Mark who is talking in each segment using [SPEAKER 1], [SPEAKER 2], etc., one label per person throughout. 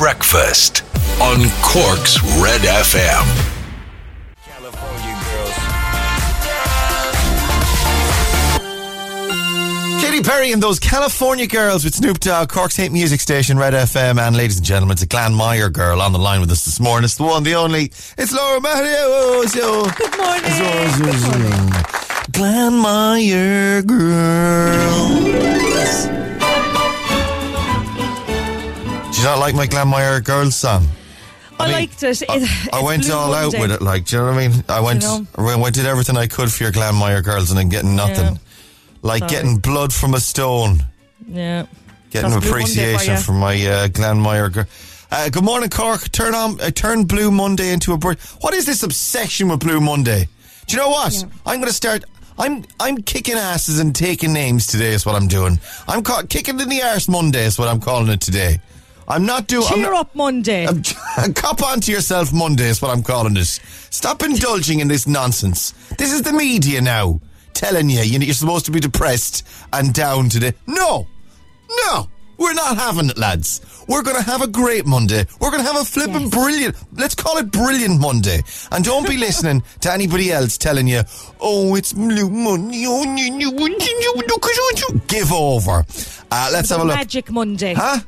[SPEAKER 1] breakfast on Cork's Red FM.
[SPEAKER 2] California girls.
[SPEAKER 3] Katy Perry and those California girls with Snoop Dogg, Cork's hate music station, Red FM. And ladies and gentlemen, it's a Glanmire girl on the line with us this morning. It's the one, the only. It's Laura Matthews.
[SPEAKER 4] Good morning.
[SPEAKER 3] Glanmire girl. Do you not like my Glanmire girls song?
[SPEAKER 4] I,
[SPEAKER 3] mean,
[SPEAKER 4] liked it.
[SPEAKER 3] I,
[SPEAKER 4] It-
[SPEAKER 3] I went all out with it, like, do you know what I mean? I went,
[SPEAKER 4] know?
[SPEAKER 3] I went, did everything I could for your Glanmire girls and then getting nothing.
[SPEAKER 4] Yeah.
[SPEAKER 3] Like
[SPEAKER 4] Sorry.
[SPEAKER 3] getting blood from a stone.
[SPEAKER 4] Yeah.
[SPEAKER 3] Getting
[SPEAKER 4] That's
[SPEAKER 3] appreciation
[SPEAKER 4] for
[SPEAKER 3] from my uh, Glanmire girl. Uh, good morning, Cork. Turn on, uh, turn Blue Monday into a bird. What is this obsession with Blue Monday? Do you know what? I'm going to start. I'm I'm kicking asses and taking names today. Is what I'm doing. I'm ca- kicking in the arse Monday. Is what I'm calling it today. I'm not doing. I'm
[SPEAKER 4] Cheer
[SPEAKER 3] not,
[SPEAKER 4] up Monday.
[SPEAKER 3] I'm, cop onto yourself Monday is what I'm calling it. Stop indulging in this nonsense. This is the media now telling you, you're supposed to be depressed and down today. No, no, we're not having it, lads. We're going to have a great Monday. We're going to have a flipping
[SPEAKER 4] Yes.
[SPEAKER 3] brilliant, let's call it brilliant Monday. And don't be listening to anybody else telling you, oh, it's blue Monday. Oh, Give over. Uh, let's have a look.
[SPEAKER 4] Magic Monday.
[SPEAKER 3] Huh?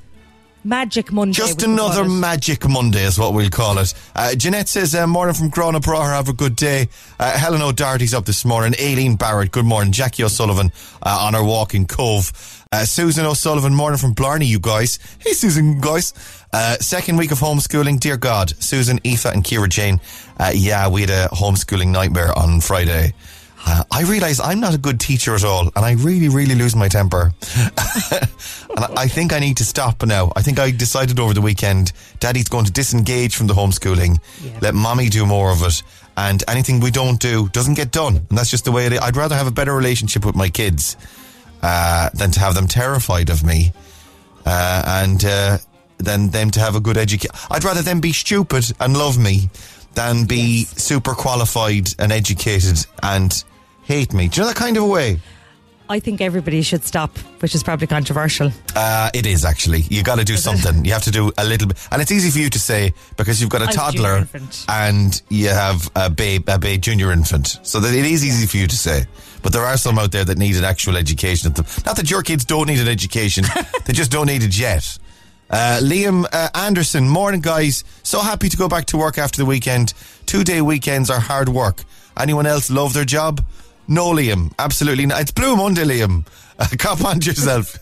[SPEAKER 4] Magic Monday.
[SPEAKER 3] Just
[SPEAKER 4] we could call
[SPEAKER 3] another magic Monday is what we'll call it. Uh, Jeanette says, uh, morning from Gurranabraher, have a good day. Uh, Helen O'Doherty's up this morning. Aileen Barrett, good morning. Jackie O'Sullivan uh, on her walk in Cobh. Uh, Susan O'Sullivan, morning from Blarney, you guys. Hey, Susan, guys. Uh, second week of homeschooling, dear God. Susan, Aoife, and Kira Jane. Uh, yeah, we had a homeschooling nightmare on Friday. Uh, I realise I'm not a good teacher at all, and I really, really lose my temper. and I, think I need to stop now. I think I decided over the weekend, Daddy's going to disengage from the homeschooling, let Mommy do more of it, and anything we don't do doesn't get done. And that's just the way it is. I'd rather have a better relationship with my kids uh, than to have them terrified of me, uh, and uh, than them to have a good education. I'd rather them be stupid and love me than be super qualified and educated and hate me. Do you know that kind of a way?
[SPEAKER 4] I think everybody should stop, which is probably controversial.
[SPEAKER 3] Uh, it is actually. You got to do something. You have to do a little bit, and it's easy for you to say because you've got a toddler and you have a babe, a babe junior infant. So that it is easy for you to say. But there are some out there that need an actual education. Them. Not that your kids don't need an education; they just don't need it yet. Uh, Liam uh, Anderson, morning guys. So happy to go back to work after the weekend. Two day weekends are hard work. Anyone else love their job? No, Liam. Absolutely not. It's Blue Monday, Liam. Uh, cop on to yourself.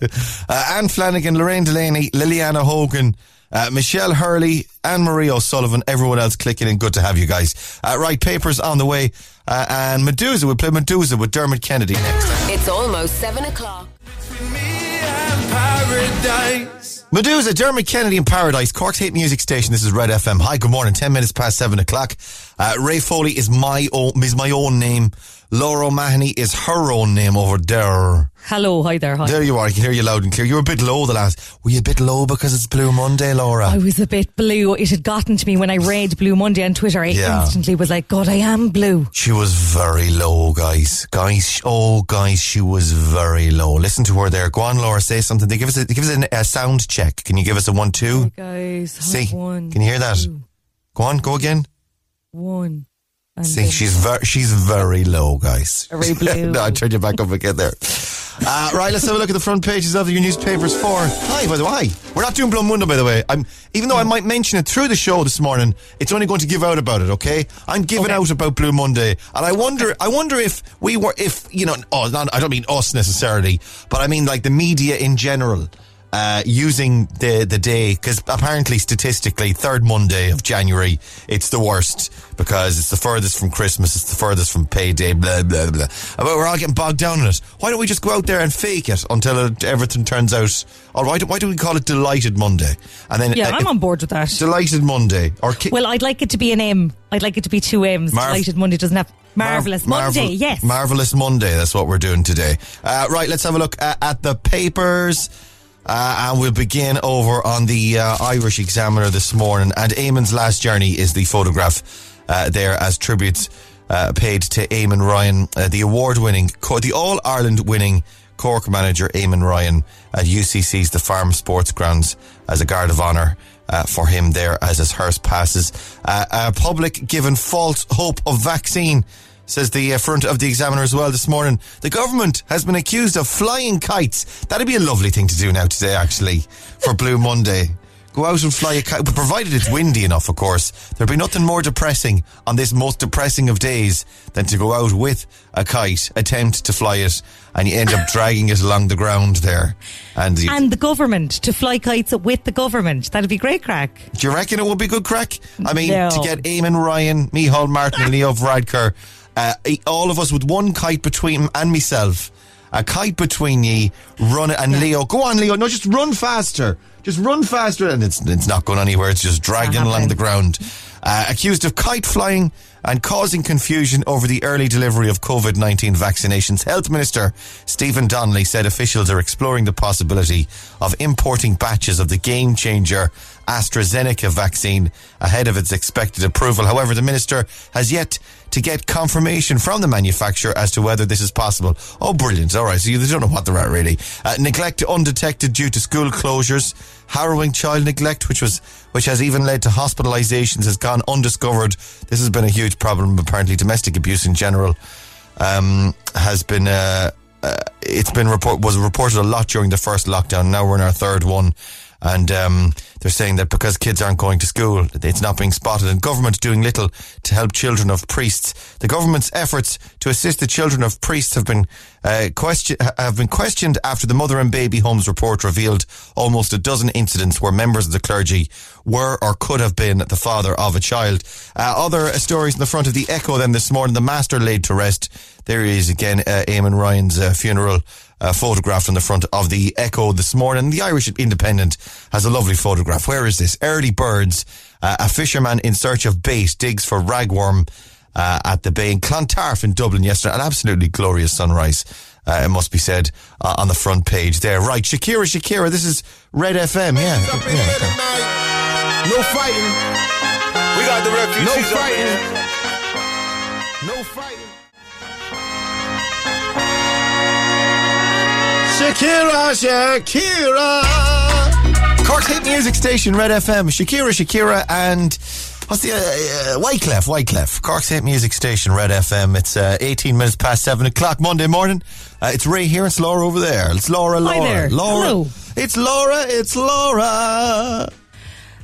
[SPEAKER 3] uh, Anne Flanagan, Lorraine Delaney, Liliana Hogan, uh, Michelle Hurley, Anne Marie O'Sullivan, everyone else clicking in. Good to have you guys. Uh, right, papers on the way. Uh, and Meduza, we'll play Meduza with Dermot Kennedy next.
[SPEAKER 5] It's almost seven o'clock.
[SPEAKER 3] Meduza, Dermot Kennedy in Paradise, Cork's hit music station. This is Red FM. Hi, good morning. Ten minutes past seven o'clock. Uh, Ray Foley is my own is my own name. Laura O'Mahony is her own name over there.
[SPEAKER 4] Hello, hi there. Hi.
[SPEAKER 3] There you are. I can hear you loud and clear. You were a bit low the last. Were you a bit low because it's Blue Monday, Laura?
[SPEAKER 4] I was a bit blue. It had gotten to me when I read Blue Monday on Twitter. I
[SPEAKER 3] Yeah.
[SPEAKER 4] instantly was like, God, I am blue.
[SPEAKER 3] She was very low, guys. Guys, oh, guys, she was very low. Listen to her there. Go on, Laura. Say something. They give us a, give us a, a sound check. Can you give us a one, two?
[SPEAKER 4] Guys,
[SPEAKER 3] See,
[SPEAKER 4] one,
[SPEAKER 3] can you hear that?
[SPEAKER 4] two,
[SPEAKER 3] Go on, go again.
[SPEAKER 4] One.
[SPEAKER 3] See, she's very, she's very low, guys.
[SPEAKER 4] Very blue.
[SPEAKER 3] no, I turned you back up again there. Uh, right, let's have a look at the front pages of your newspapers for. Hi, by the way, we're not doing Blue Monday, by the way. I'm even though I might mention it through the show this morning, it's only going to give out about it. Okay, I'm giving
[SPEAKER 4] Okay.
[SPEAKER 3] out about Blue Monday, and I wonder, I wonder if we were, if you know, oh, not, I don't mean us necessarily, but I mean like the media in general. Uh, using the the day because apparently statistically third Monday of January it's the worst because it's the furthest from Christmas it's the furthest from payday blah blah blah but we're all getting bogged down in it why don't we just go out there and fake it until it, everything turns out or why, do, why do we call it delighted Monday and then
[SPEAKER 4] yeah,
[SPEAKER 3] uh,
[SPEAKER 4] I'm on board with that.
[SPEAKER 3] delighted Monday or ki-
[SPEAKER 4] Well, I'd like it to be an M. I'd like it to be two M's.
[SPEAKER 3] Marv-
[SPEAKER 4] Delighted Monday doesn't have
[SPEAKER 3] Mar-
[SPEAKER 4] marvelous
[SPEAKER 3] marvel-
[SPEAKER 4] Monday. Yes.
[SPEAKER 3] Marvelous Monday. That's what we're doing today. Uh, right, let's have a look at, at the papers. Uh, and we'll begin over on the uh, Irish Examiner this morning. And Eamon's last journey is the photograph uh, there as tributes uh, paid to Eamon Ryan, uh, the award winning, co- the All Ireland winning Cork manager Eamon Ryan at UCC's The Farm Sports Grounds as a guard of honour uh, for him there as his hearse passes. Uh, public given false hope of vaccine. Says the uh, front of the Examiner as well this morning. The government has been accused of flying kites. That'd be a lovely thing to do now today, actually, for Blue Monday. Go out and fly a kite, but provided it's windy enough, of course. There'd be nothing more depressing on this most depressing of days than to go out with a kite, attempt to fly it, and you end up dragging it along the ground there. And, you,
[SPEAKER 4] And the government to fly kites with the government. That'd be great crack.
[SPEAKER 3] do you reckon it would be good crack? I mean,
[SPEAKER 4] No.
[SPEAKER 3] to get Eamon Ryan, Micheál Martin, and Leo Varadkar, uh, all of us with one kite between and myself, a kite between ye, run it, and Leo, go on, Leo, no, just run faster, just run faster, and it's it's not going anywhere. It's just dragging along the ground. Uh, accused of kite flying and causing confusion over the early delivery of COVID 19 vaccinations. Health Minister Stephen Donnelly said officials are exploring the possibility of importing batches of the game changer AstraZeneca vaccine ahead of its expected approval. However, the minister has yet to get confirmation from the manufacturer as to whether this is possible. Oh, brilliant. All right. So you don't know what they're at, really. Uh, neglect undetected due to school closures. Harrowing child neglect, which was, which has even led to hospitalizations, has gone undiscovered. This has been a huge problem. Apparently, domestic abuse in general, um, has been, uh, uh, it's been report, was reported a lot during the first lockdown. Now we're in our third one. And um, they're saying that because kids aren't going to school, it's not being spotted, and government doing little to help children of priests. The government's efforts to assist the children of priests have been uh, question have been questioned after the Mother and Baby Homes report revealed almost a dozen incidents where members of the clergy were or could have been the father of a child. Uh, other uh, stories in the front of the Echo. Then this morning, the master laid to rest. There he is again, uh, Eamon Ryan's uh, funeral uh, photographed on the front of the Echo this morning. The Irish Independent has a lovely photograph. Where is this? Early birds. Uh, a fisherman in search of bait digs for ragworm uh, at the bay in Clontarf in Dublin yesterday. An absolutely glorious sunrise. Uh, it must be said uh, on the front page there. Right, Shakira, Shakira, this is Red FM. Yeah, yeah.
[SPEAKER 2] No fighting. We got the refugees
[SPEAKER 6] No fighting.
[SPEAKER 3] Shakira, Shakira. Cork's hit music station, Red FM. Shakira, Shakira, and what's the uh, uh, Wyclef? Wyclef. Cork's hit music station, Red FM. It's uh, 18 minutes past seven o'clock Monday morning. Uh, it's Ray here. It's Laura over there. It's Laura. Laura.
[SPEAKER 4] Hi there.
[SPEAKER 3] Laura.
[SPEAKER 4] Hello.
[SPEAKER 3] It's Laura. It's Laura.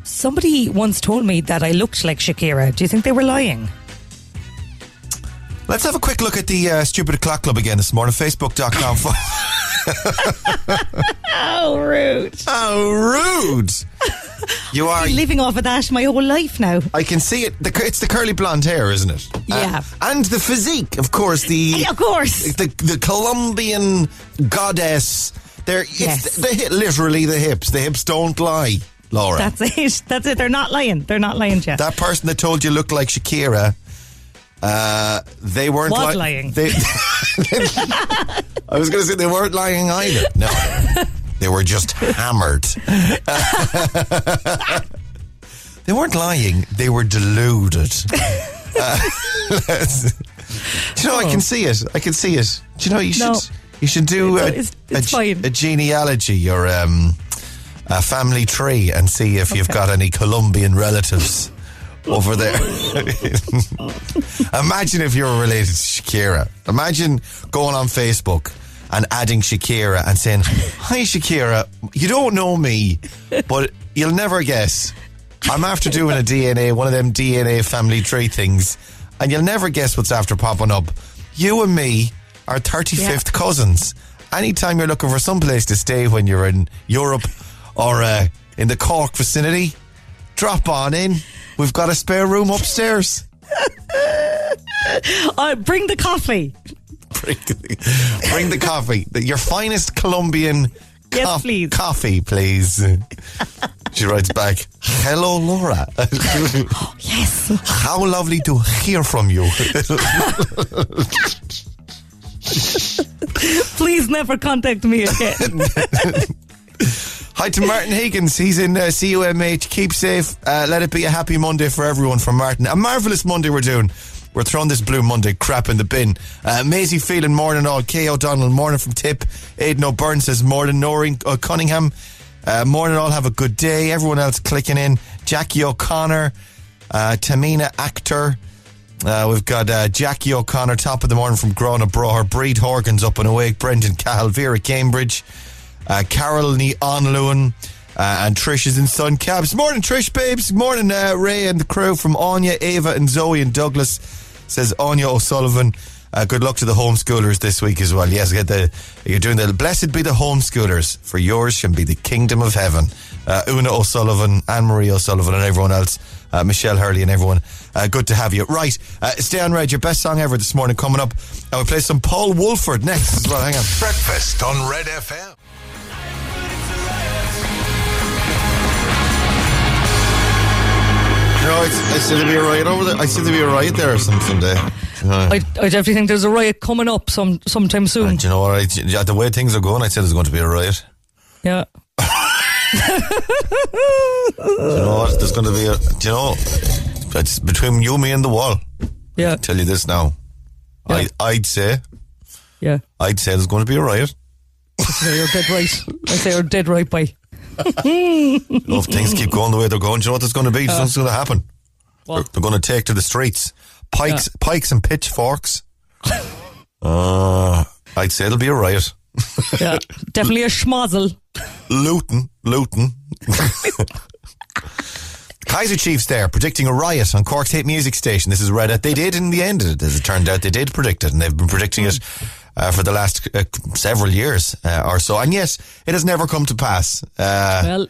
[SPEAKER 4] Somebody once told me that I looked like Shakira. Do you think they were lying?
[SPEAKER 3] Let's have a quick look at the uh, Stupid Clock Club again this morning. Facebook.com.
[SPEAKER 4] Oh, rude.
[SPEAKER 3] How rude. You are.
[SPEAKER 4] Living off of that my whole life now.
[SPEAKER 3] I can see it. The, it's the curly blonde hair, isn't it?
[SPEAKER 4] Yeah.
[SPEAKER 3] Uh, and the physique, of course. The
[SPEAKER 4] of course.
[SPEAKER 3] the the Colombian goddess. There, it's
[SPEAKER 4] Yes.
[SPEAKER 3] the, literally the hips. The hips don't lie, Laura.
[SPEAKER 4] That's it. That's it. They're not lying. They're not lying, Jeff.
[SPEAKER 3] that person that told you looked like Shakira. Uh, they weren't li-
[SPEAKER 4] lying.
[SPEAKER 3] They, I was going to say they weren't lying either. No, they were just hammered. they weren't lying. They were deluded. Uh, do you know? I can see it. I can see it. Do you know? You should.
[SPEAKER 4] No.
[SPEAKER 3] You should do
[SPEAKER 4] It's-
[SPEAKER 3] a,
[SPEAKER 4] it's- it's
[SPEAKER 3] a, a genealogy or um, a family tree and see if you've got any Colombian relatives over there. Imagine if you were related to Shakira. Imagine going on Facebook and adding Shakira and saying, Hi, Shakira. You don't know me, but you'll never guess. I'm after doing a DNA, one of them DNA family tree things, and you'll never guess what's after popping up. You and me are 35th cousins. Anytime you're looking for some place to stay when you're in Europe or uh, in the Cork vicinity, drop on in. We've got a spare room upstairs.
[SPEAKER 4] Uh, bring the coffee.
[SPEAKER 3] bring, the, bring the coffee. Your finest Colombian
[SPEAKER 4] Yes, please.
[SPEAKER 3] coffee, please. she writes back, Hello, Laura.
[SPEAKER 4] Yes.
[SPEAKER 3] How lovely to hear from you.
[SPEAKER 4] Please never contact me again.
[SPEAKER 3] Hi to Martin Higgins. He's in uh, CUMH. Keep safe. Uh, let it be a happy Monday for everyone from Martin. A marvellous Monday we're doing. We're throwing this Blue Monday crap in the bin. Uh, Maisie feeling morning all. Kay O'Donnell, morning from Tip. Aidan O'Byrne says morning. Noreen uh, Cunningham, uh, morning all. Have a good day. Everyone else clicking in. Jackie O'Connor, uh, Tamina Actor. Uh, we've got uh, Jackie O'Connor, top of the morning from Gurranabraher. Breed Horgans up and awake. Brendan Cahill, Vera Cambridge. Uh, Carol Onlewin. Uh, and Trish is in Sun Cabs. Morning, Trish, babes. Morning, uh, Ray and the crew from Anya, Ava, and Zoe and Douglas. Says Anya O'Sullivan. Uh, good luck to the homeschoolers this week as well. Yes, get the you're doing the blessed be the homeschoolers, for yours shall be the kingdom of heaven. Uh, Una O'Sullivan, Anne Marie O'Sullivan, and everyone else. Uh, Michelle Hurley and everyone. Uh, good to have you. Right, uh, stay on red. Your best song ever this morning coming up. And we play some Paul Woolford next as well. Hang on.
[SPEAKER 1] Breakfast on Red FM.
[SPEAKER 3] Know, I said to be a riot over there. I said to be a riot there some someday. Uh,
[SPEAKER 4] I, I definitely think there's a riot coming up some sometime soon.
[SPEAKER 3] Do you know what? I, the way things are going, I said there's going to be a riot.
[SPEAKER 4] Yeah.
[SPEAKER 3] Do you know what? There's going to be a. Do you know? It's between you, me, and the wall.
[SPEAKER 4] Yeah.
[SPEAKER 3] tell you this now.
[SPEAKER 4] Yeah.
[SPEAKER 3] I, I'd say,
[SPEAKER 4] Yeah.
[SPEAKER 3] I'd say there's going to be a riot.
[SPEAKER 4] I say you're dead right. I say you're dead right by.
[SPEAKER 3] You know, if things keep going the way they're going, do you know what there's going to be? Something's going to happen. They're, they're going to take to the streets. Pikes, pikes and pitchforks. uh, I'd say there'll be a riot.
[SPEAKER 4] Yeah. Definitely a schmozzle.
[SPEAKER 3] Luton, Luton. Kaiser Chiefs there predicting a riot on Cork's hit music station. This is Reddit. They did in the end, as it turned out, they did predict it, and they've been predicting it uh, for the last uh, several years uh, or so. And yes, it has never come to pass. Uh,
[SPEAKER 4] Well,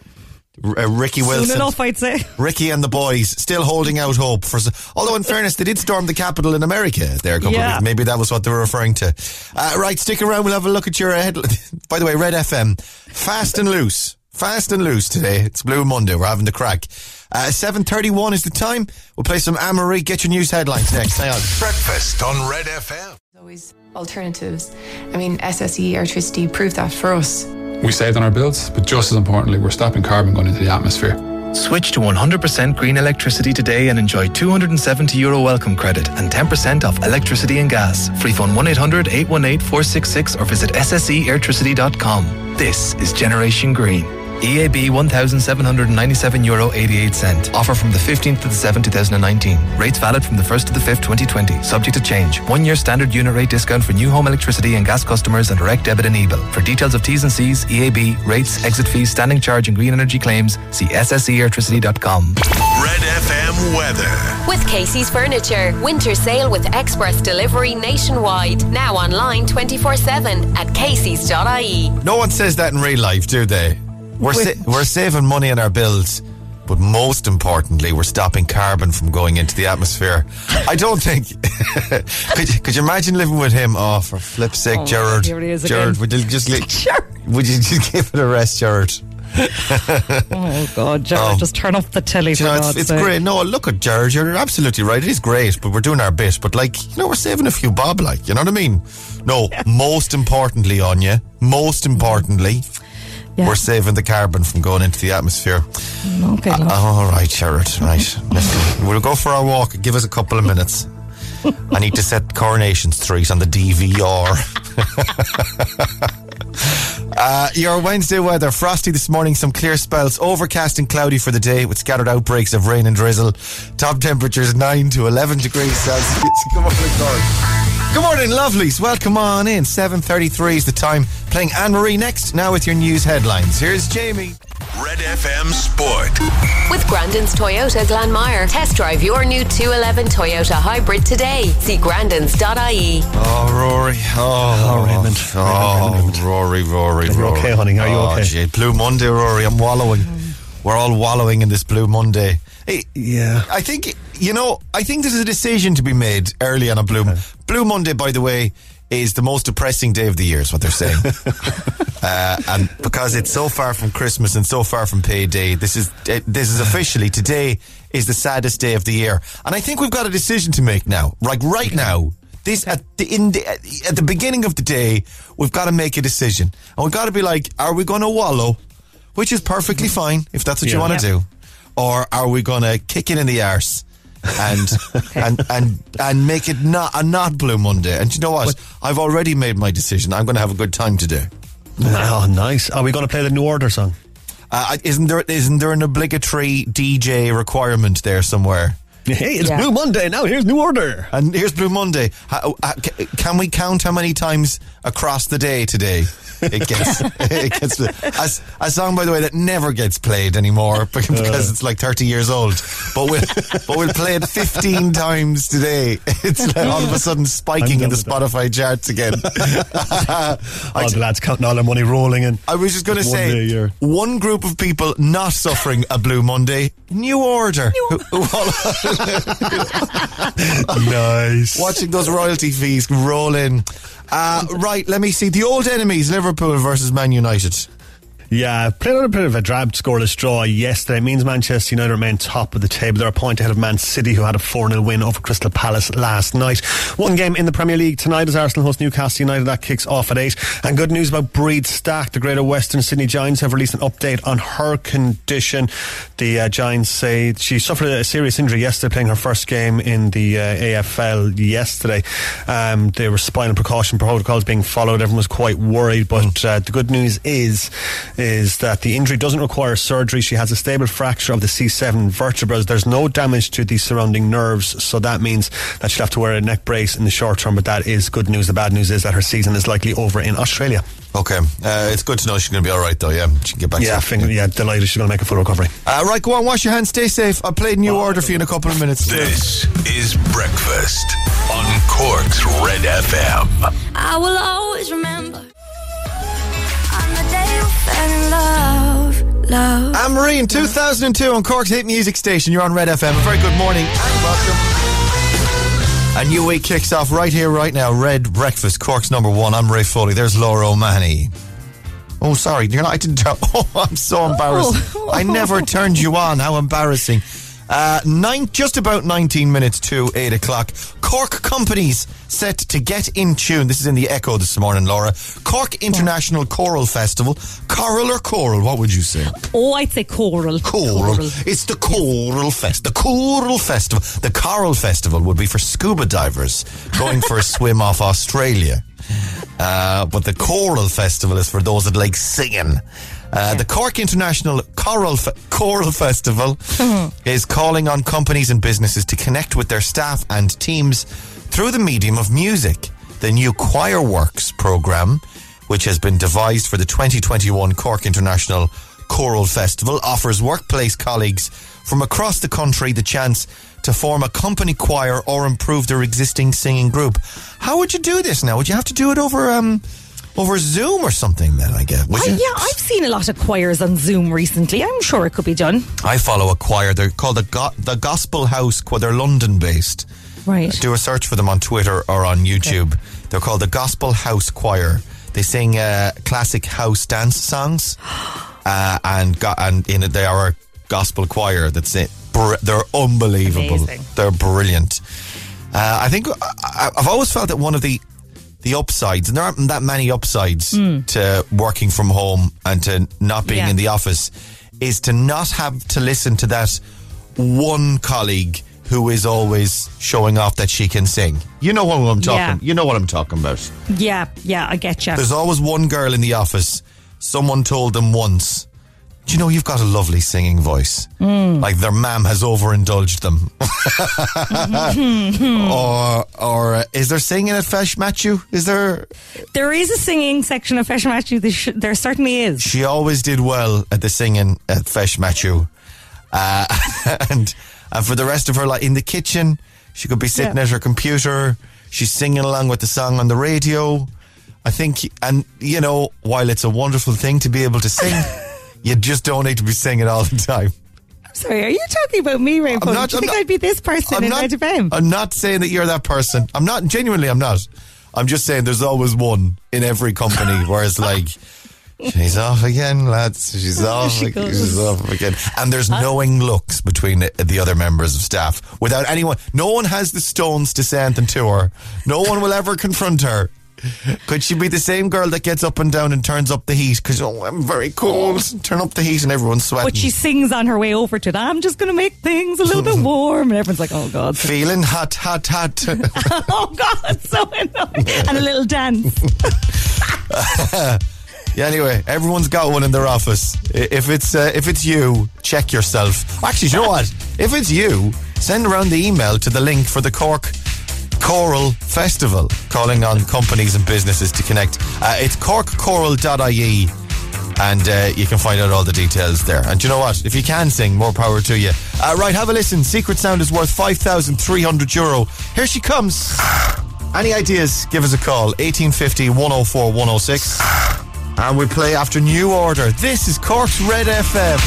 [SPEAKER 3] R- uh, Ricky
[SPEAKER 4] soon
[SPEAKER 3] Wilson.
[SPEAKER 4] enough, I'd say.
[SPEAKER 3] Ricky and the boys still holding out hope for. Although, in fairness, they did storm the Capitol in America there a couple
[SPEAKER 4] Yeah.
[SPEAKER 3] of weeks. Maybe that was what they were referring to. Uh, right, stick around. We'll have a look at your head. By the way, Red FM, fast and loose, fast and loose today. It's Blue Monday. We're having the crack. Uh, Seven thirty-one is the time. We'll play some Anne-Marie. Get your news headlines next. Hang on.
[SPEAKER 1] Breakfast on Red FM.
[SPEAKER 6] always alternatives. I mean, SSE electricity proved that for us.
[SPEAKER 7] We saved on our bills, but just as importantly, we're stopping carbon going into the atmosphere.
[SPEAKER 8] Switch to 100% green electricity today and enjoy 270 euro welcome credit and 10% off electricity and gas. Free phone 1 800 818 466 or visit sseelectricity.com. This is Generation Green. EAB 1,797 euro 88 cent. Offer from the 15th to the 7th, 2019. Rates valid from the 1st to the 5th, 2020. Subject to change. One year standard unit rate discount for new home electricity and gas customers and direct debit and e-bill. For details of T's and C's, EAB, rates, exit fees, standing charge and green energy claims, see sselectricity.com.
[SPEAKER 1] Red FM weather.
[SPEAKER 5] With Casey's Furniture. Winter sale with express delivery nationwide. Now online 24 7 at Casey's.ie.
[SPEAKER 3] No one says that in real life, do they? We're sa- we're saving money on our bills, but most importantly, we're stopping carbon from going into the atmosphere. I don't think. could, you, could you imagine living with him? Oh, for flip's sake,
[SPEAKER 4] Oh,
[SPEAKER 3] Gerard.
[SPEAKER 4] here it is
[SPEAKER 3] Gerard,
[SPEAKER 4] again.
[SPEAKER 3] would you just would you just give it a rest, Gerard?
[SPEAKER 4] Oh, God, Jared,
[SPEAKER 3] Oh.
[SPEAKER 4] just turn off the telly
[SPEAKER 3] You know, it's, it's
[SPEAKER 4] sake.
[SPEAKER 3] great. No, look at Gerard. You're absolutely right. It is great, but we're doing our bit. But like, you know, we're saving a few bob. Like, you know what I mean? No, most importantly, Anya. Most importantly,
[SPEAKER 4] Yeah.
[SPEAKER 3] we're saving the carbon from going into the atmosphere.
[SPEAKER 4] Okay, love.
[SPEAKER 3] All right, Sherrod. Right. Listen, we'll go for our walk. Give us a couple of minutes. I need to set Coronation Street on the DVR. uh, your Wednesday weather frosty this morning, some clear spells, overcast and cloudy for the day with scattered outbreaks of rain and drizzle. Top temperatures 9 to 11 degrees Celsius. Good morning, Cork. Good morning, lovelies. Welcome on in. 7.33 is the time. Playing Anne-Marie next, now with your news headlines. Here's Jamie.
[SPEAKER 1] Red FM Sport.
[SPEAKER 5] With Grandin's Toyota Glanmire. Test drive your new 211 Toyota Hybrid today. See grandins.ie.
[SPEAKER 3] Oh, Rory. Oh,
[SPEAKER 2] Oh, Raymond.
[SPEAKER 3] Oh,
[SPEAKER 2] Raymond, Raymond.
[SPEAKER 3] Rory, Rory,
[SPEAKER 2] Are you
[SPEAKER 3] Rory.
[SPEAKER 2] okay, honey? Are you
[SPEAKER 3] oh,
[SPEAKER 2] okay?
[SPEAKER 3] gee, Blue Monday, Rory. I'm wallowing. We're all wallowing in this Blue Monday. Hey,
[SPEAKER 2] Yeah.
[SPEAKER 3] I think, you know, I think there's a decision to be made early on a Blue Blue Monday, by the way, is the most depressing day of the year, is what they're saying. uh, and because it's so far from Christmas and so far from payday, this is uh, this is officially today is the saddest day of the year. And I think we've got a decision to make now. Like right now, this at the in the, at the beginning of the day, we've got to make a decision, and we've got to be like, are we going to wallow, which is perfectly fine if that's what you want to do, or are we going to kick it in the arse and and and and make it not a not Blue Monday. And you know what? I've already made my decision. I'm going to have a good time today.
[SPEAKER 9] Oh, nice. Are we going to play the New Order song?
[SPEAKER 3] Uh, isn't there isn't there an obligatory DJ requirement there somewhere?
[SPEAKER 9] Hey, it's
[SPEAKER 4] Yeah.
[SPEAKER 9] Blue Monday. Now here's New Order.
[SPEAKER 3] And here's Blue Monday. How, uh, can we count how many times across the day today it gets? it gets a, a song, by the way, that never gets played anymore because because it's like 30 years old. But we'll but we'll play it 15 times today. It's like all of a sudden spiking in the
[SPEAKER 9] with that.
[SPEAKER 3] Spotify charts again. I,
[SPEAKER 9] All the lads counting all their money rolling in.
[SPEAKER 3] I was just going to
[SPEAKER 9] One day a
[SPEAKER 3] say one group of people not suffering a Blue Monday, New Order. Who- who-
[SPEAKER 9] nice.
[SPEAKER 3] watching those royalty fees roll in. Uh, right, let me see. The old enemies, Liverpool versus Man United.
[SPEAKER 9] Yeah, played on a bit of a drab scoreless draw yesterday. It means Manchester United remain top of the table. They're a point ahead of Man City, who had a 4 0 win over Crystal Palace last night. One game in the Premier League tonight as Arsenal host Newcastle United. That kicks off at 8. And good news about Bríd Stack. The Greater Western Sydney Giants have released an update on her condition. The uh, Giants say she suffered a serious injury yesterday playing her first game in the uh, AFL yesterday. Um, there were spinal precaution protocols being followed. Everyone was quite worried, but uh, the good news is is that the injury doesn't require surgery. She has a stable fracture of the C7 vertebrae. There's no damage to the surrounding nerves, so that means that she'll have to wear a neck brace in the short term. But that is good news. The bad news is that her season is likely over in Australia.
[SPEAKER 3] Okay, uh, it's good to know she's going to be all right, though. Yeah, she can get back.
[SPEAKER 9] Yeah,
[SPEAKER 3] to
[SPEAKER 9] finger, yeah, delighted she's going to make a full recovery.
[SPEAKER 3] Uh, right, go on, wash your hands, stay safe. I'll played New Order for you in a couple of minutes.
[SPEAKER 1] This is Breakfast on Cork's Red FM.
[SPEAKER 10] I will always remember love, love.
[SPEAKER 3] Anne Marie in 2002 on Cork's hit music station. You're on Red FM. A very good morning and welcome. A new week kicks off right here, right now. Red Breakfast, Cork's number one. I'm Ray Foley. There's Laura O'Mahony. Oh, sorry, you're not. I didn't. Turn, oh, I'm so embarrassed. I never turned you on. How embarrassing. Uh, nine, just about 19 minutes to 8 o'clock. Cork companies set to get in tune. This is in the Echo this morning, Laura. Cork International Choral Festival. Choral or choral? What would you say?
[SPEAKER 4] Oh, I'd say choral.
[SPEAKER 3] Choral. It's the Choral Fest. The Choral Festival. The Choral Festival would be for scuba divers going for a swim off Australia. Uh, but the Choral Festival is for those that like singing. Uh, The Cork International Choral, Fe- Choral Festival is calling on companies and businesses to connect with their staff and teams through the medium of music. The new Choir Works program, which has been devised for the 2021 Cork International Choral Festival, offers workplace colleagues from across the country the chance to form a company choir or improve their existing singing group. How would you do this now? Would you have to do it over um over Zoom or something then, I guess?
[SPEAKER 4] I, yeah, I've seen a lot of choirs on Zoom recently. I'm sure it could be done.
[SPEAKER 3] I follow a choir. They're called the Go- the Gospel House Choir. They're London based.
[SPEAKER 4] Right.
[SPEAKER 3] Do a search for them on Twitter or on YouTube. They're called the Gospel House Choir. They sing uh, classic house dance songs, uh, and go- and in it they are a gospel choir. That's it. Br- they're unbelievable.
[SPEAKER 4] Amazing.
[SPEAKER 3] They're brilliant. Uh, I think I've always felt that one of the the upsides, and there aren't that many upsides hmm. to working from home and to not being
[SPEAKER 4] Yeah.
[SPEAKER 3] in the office, is to not have to listen to that one colleague who is always showing off that she can sing. You know what I'm talking.
[SPEAKER 4] Yeah.
[SPEAKER 3] You know what I'm talking about.
[SPEAKER 4] Yeah, yeah, I get you.
[SPEAKER 3] There's always one girl in the office. Someone told them once, "Do you know you've got a lovely singing voice?" Like their mum has overindulged them. or, or uh, is there singing at Feis Maitiú? Is there?
[SPEAKER 4] There is a singing section of Feis Maitiú. There, sh- there certainly is.
[SPEAKER 3] She always did well at the singing at Feis Maitiú, uh, and and for the rest of her life in the kitchen, she could be sitting
[SPEAKER 4] Yeah.
[SPEAKER 3] at her computer. She's singing along with the song on the radio. I think, and you know, while it's a wonderful thing to be able to sing, you just don't need to be saying it all the time.
[SPEAKER 4] I'm sorry, are you talking about me, Rainbow?
[SPEAKER 3] not-
[SPEAKER 4] Do you
[SPEAKER 3] I'm
[SPEAKER 4] think
[SPEAKER 3] not-
[SPEAKER 4] I'd be this person in
[SPEAKER 3] not,
[SPEAKER 4] FM?
[SPEAKER 3] I'm not saying that you're that person. I'm not genuinely. I'm not. I'm just saying there's always one in every company where it's like. She's off again, lads. She's off.
[SPEAKER 4] she
[SPEAKER 3] again. She's off again. And there's uh, knowing looks between the, the other members of staff without anyone. No one has the stones to say anything to her. No one will ever confront her. Could she be the same girl that gets up and down and turns up the heat? Because, oh, I'm very cold. Turn up the heat and everyone's sweating.
[SPEAKER 4] But she sings on her way over to it. I'm just going to make things a little bit warm. And everyone's like, oh, God.
[SPEAKER 3] Feeling hot, hot, hot.
[SPEAKER 4] oh, God. So annoying. And a little dance.
[SPEAKER 3] yeah, anyway, everyone's got one in their office. If it's uh, if it's you, check yourself. Actually, you know what? If it's you, send around the email to the link for the Cork Choral Festival, calling on companies and businesses to connect. Uh, it's corkchoral.ie. And uh, you can find out all the details there. And you know what? If you can sing, more power to you. Uh, right, have a listen. Secret Sound is worth 5,300 euro. Here she comes. Any ideas? Give us a call. 1850 104 106. And we play after New Order. This is Cork's Red FM.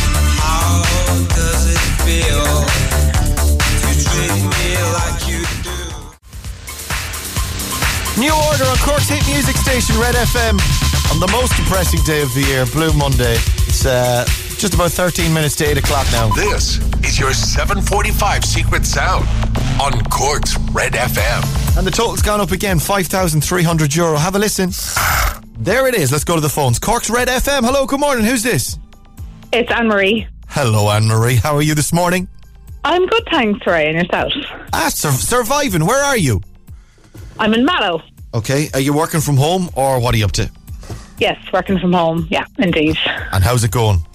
[SPEAKER 3] New Order on Cork's hit music station, Red FM. On the most depressing day of the year, Blue Monday. It's uh, just about 13 minutes to 8 o'clock now.
[SPEAKER 1] This is your 745 Secret Sound on Cork's Red FM.
[SPEAKER 3] And the total's gone up again, 5,300 euro. Have a listen. There it is. Let's go to the phones. Cork's Red FM. Hello, good morning. Who's this?
[SPEAKER 11] It's Anne Marie.
[SPEAKER 3] Hello, Anne Marie. How are you this morning?
[SPEAKER 11] I'm good, thanks, Ray, and yourself.
[SPEAKER 3] Ah, sur- surviving. Where are you?
[SPEAKER 11] I'm in Mallow.
[SPEAKER 3] Okay. Are you working from home or what are you up to?
[SPEAKER 11] Yes, working from home. Yeah, indeed.
[SPEAKER 3] And how's it going?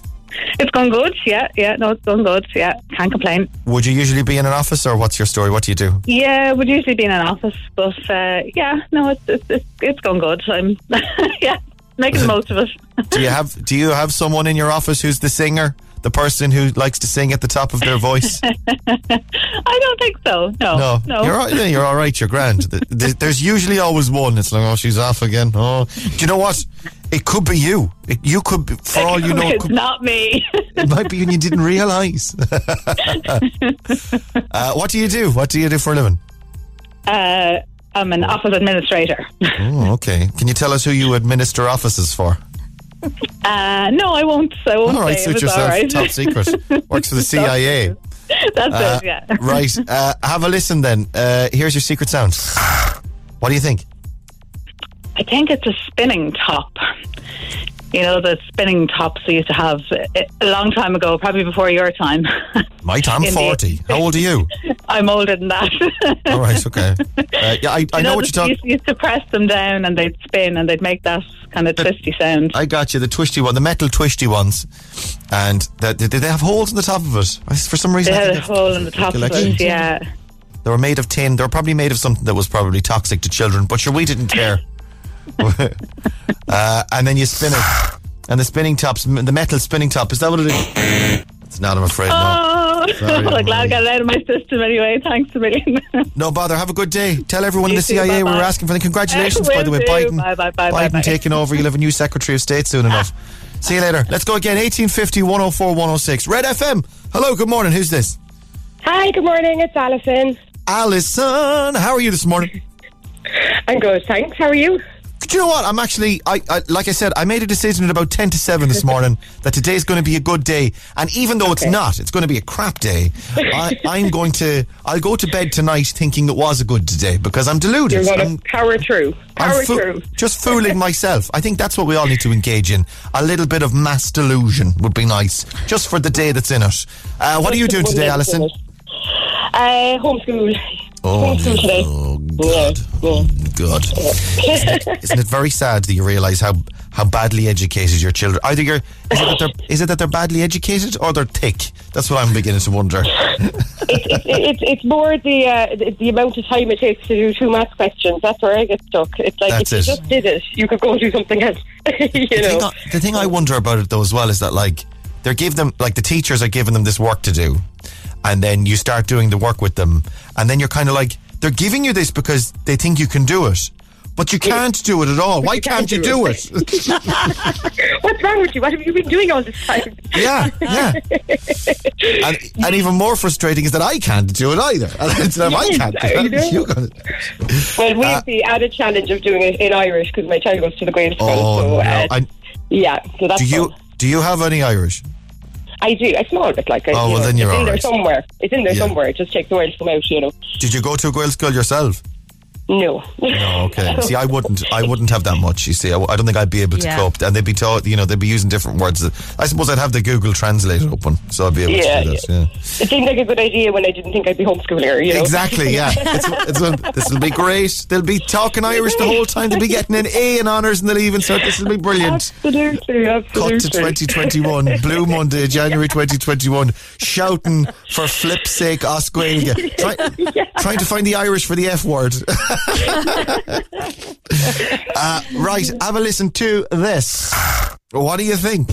[SPEAKER 11] It's going good. Yeah, yeah. No, it's going good. Yeah, can't complain.
[SPEAKER 3] Would you usually be in an office or what's your story? What do you do?
[SPEAKER 11] Yeah, would usually be in an office, but uh, yeah, no, it's it's it's, it's going good. I'm yeah, making the most of it.
[SPEAKER 3] Do you have do you have someone in your office who's the singer? The person who likes to sing at the top of their voice?
[SPEAKER 11] I don't think so. No,
[SPEAKER 3] No,
[SPEAKER 11] no.
[SPEAKER 3] you're all, yeah, you're all right. You're grand. Th- th- There's usually always one. It's like, oh, she's off again. Oh, do you know what? It could be you. It, you could, be, for all you know, it,
[SPEAKER 11] it's
[SPEAKER 3] could,
[SPEAKER 11] not me.
[SPEAKER 3] it might be you and you didn't realise. uh, what do you do? What do you do for a living?
[SPEAKER 11] uh, I'm an office administrator.
[SPEAKER 3] Oh, okay. Can you tell us who you administer offices for?
[SPEAKER 11] Uh, no, I won't. I won't
[SPEAKER 3] All right, suit yourself.
[SPEAKER 11] right.
[SPEAKER 3] Top secret. Works for the CIA.
[SPEAKER 11] That's
[SPEAKER 3] Uh,
[SPEAKER 11] it. Yeah.
[SPEAKER 3] right. Uh, have a listen then. Uh, here's your secret sound. What do you think?
[SPEAKER 11] I think it's a spinning top. You know, the spinning tops we used to have a long time ago, probably before your time.
[SPEAKER 3] My time,
[SPEAKER 11] the-
[SPEAKER 3] 40. How old are you?
[SPEAKER 11] I'm older than that.
[SPEAKER 3] All right, okay. Uh, yeah, I, I
[SPEAKER 11] You
[SPEAKER 3] know, what you're talking
[SPEAKER 11] you used to press them down and they'd spin and they'd make that kind of twisty sound.
[SPEAKER 3] I got you. The twisty one, the metal twisty ones, and the, did they have holes in the top of it? For some reason, they
[SPEAKER 11] had a hole in the top of
[SPEAKER 3] collection.
[SPEAKER 11] it, yeah.
[SPEAKER 3] they were made of tin. They were probably made of something that was probably toxic to children. But sure, we didn't care. uh, and then you spin it, and the spinning tops, the metal spinning top. Is that what it is? It's not. I'm afraid. No.
[SPEAKER 11] Oh,
[SPEAKER 3] Sorry,
[SPEAKER 11] well, glad I
[SPEAKER 3] Anne-Marie.
[SPEAKER 11] got it out of my system anyway. Thanks a million.
[SPEAKER 3] No bother. Have a good day. Tell everyone in the
[SPEAKER 11] too,
[SPEAKER 3] CIA we were
[SPEAKER 11] bye-bye.
[SPEAKER 3] asking for them. Congratulations, by the way,
[SPEAKER 11] do.
[SPEAKER 3] Biden.
[SPEAKER 11] Bye, bye, bye, bye,
[SPEAKER 3] Biden
[SPEAKER 11] bye.
[SPEAKER 3] taking over. You'll have a new Secretary of State soon enough. See you later. Let's go again. 1850 104 106. Red FM. Hello. Good morning. Who's this?
[SPEAKER 12] Hi, good morning. It's Alison.
[SPEAKER 3] Alison. How are you this morning?
[SPEAKER 12] I'm good, thanks. How are you?
[SPEAKER 3] Do you know what? I'm actually, I, I like I said, I made a decision at about 10 to 7 this morning that today's going to be a good day. And even though it's not, it's going to be a crap day. I, I'm going to, I'll go to bed tonight thinking it was a good day because I'm deluded.
[SPEAKER 12] You're going to power through. Power
[SPEAKER 3] foo-
[SPEAKER 12] through.
[SPEAKER 3] just fooling myself. I think that's what we all need to engage in. A little bit of mass delusion would be nice, just for the day that's in it. Uh, what are you doing today,
[SPEAKER 12] day
[SPEAKER 3] Alison?
[SPEAKER 12] Uh, homeschool.
[SPEAKER 3] Oh, oh God, God. Isn't it, isn't it very sad that you realise how how badly educated your children? Either you're is it that they're is it that they're badly educated or they're thick? That's what I'm beginning to wonder.
[SPEAKER 12] it's, it's, it's more the, uh, the the amount of time it takes to do two maths questions. That's where I get stuck. It's like
[SPEAKER 3] That's
[SPEAKER 12] if
[SPEAKER 3] it.
[SPEAKER 12] you just did it, you could go and do something else. you
[SPEAKER 3] The thing,
[SPEAKER 12] know.
[SPEAKER 3] I, the thing I wonder about it though as well is that like they're give them like the teachers are giving them this work to do, and then you start doing the work with them, and then you're kind of like they're giving you this because they think you can do it, but you can't do it at all. Why can't you do it?
[SPEAKER 12] What's wrong with you? What have you been doing all this time?
[SPEAKER 3] Yeah, yeah. and, and even more frustrating is that I can't do it either. And it's like, I can't do
[SPEAKER 12] I
[SPEAKER 3] it. You got it.
[SPEAKER 12] Well, we
[SPEAKER 3] Uh,
[SPEAKER 12] have the added challenge of doing it in Irish because my child goes to the Gaelic school.
[SPEAKER 3] Oh,
[SPEAKER 12] so,
[SPEAKER 3] no.
[SPEAKER 12] uh,
[SPEAKER 3] I-
[SPEAKER 12] yeah, so that's
[SPEAKER 3] do you
[SPEAKER 12] fun.
[SPEAKER 3] do you have any Irish?
[SPEAKER 12] I do. A small bit, like. I,
[SPEAKER 3] Oh, well,
[SPEAKER 12] know,
[SPEAKER 3] then you're
[SPEAKER 12] it's in
[SPEAKER 3] all
[SPEAKER 12] there somewhere. It's in there
[SPEAKER 3] Yeah.
[SPEAKER 12] somewhere. It just takes a while to come out, you know.
[SPEAKER 3] Did you go to a Gaelscoil yourself?
[SPEAKER 12] No.
[SPEAKER 3] No, okay. See, I wouldn't. I wouldn't have that much. You see, I, I don't think I'd be able to
[SPEAKER 12] Yeah.
[SPEAKER 3] cope. And they'd be taught, you know, they'd be using different words. I suppose I'd have the Google Translate open, so I'd be able
[SPEAKER 12] Yeah,
[SPEAKER 3] to do that. Yeah.
[SPEAKER 12] It seemed like a good idea when I didn't think I'd be homeschooling her, you know.
[SPEAKER 3] Exactly. Yeah. It's, it's, this will be great. They'll be talking Irish the whole time. They'll be getting an A in honours in the leaving cert. This will be brilliant.
[SPEAKER 12] Absolutely, absolutely.
[SPEAKER 3] Cut to 2021, Blue Monday, January 2021, shouting for flip's sake, Osquailga. Try, Trying to find the Irish for the F word. uh, right, have a listen to this. What do you think?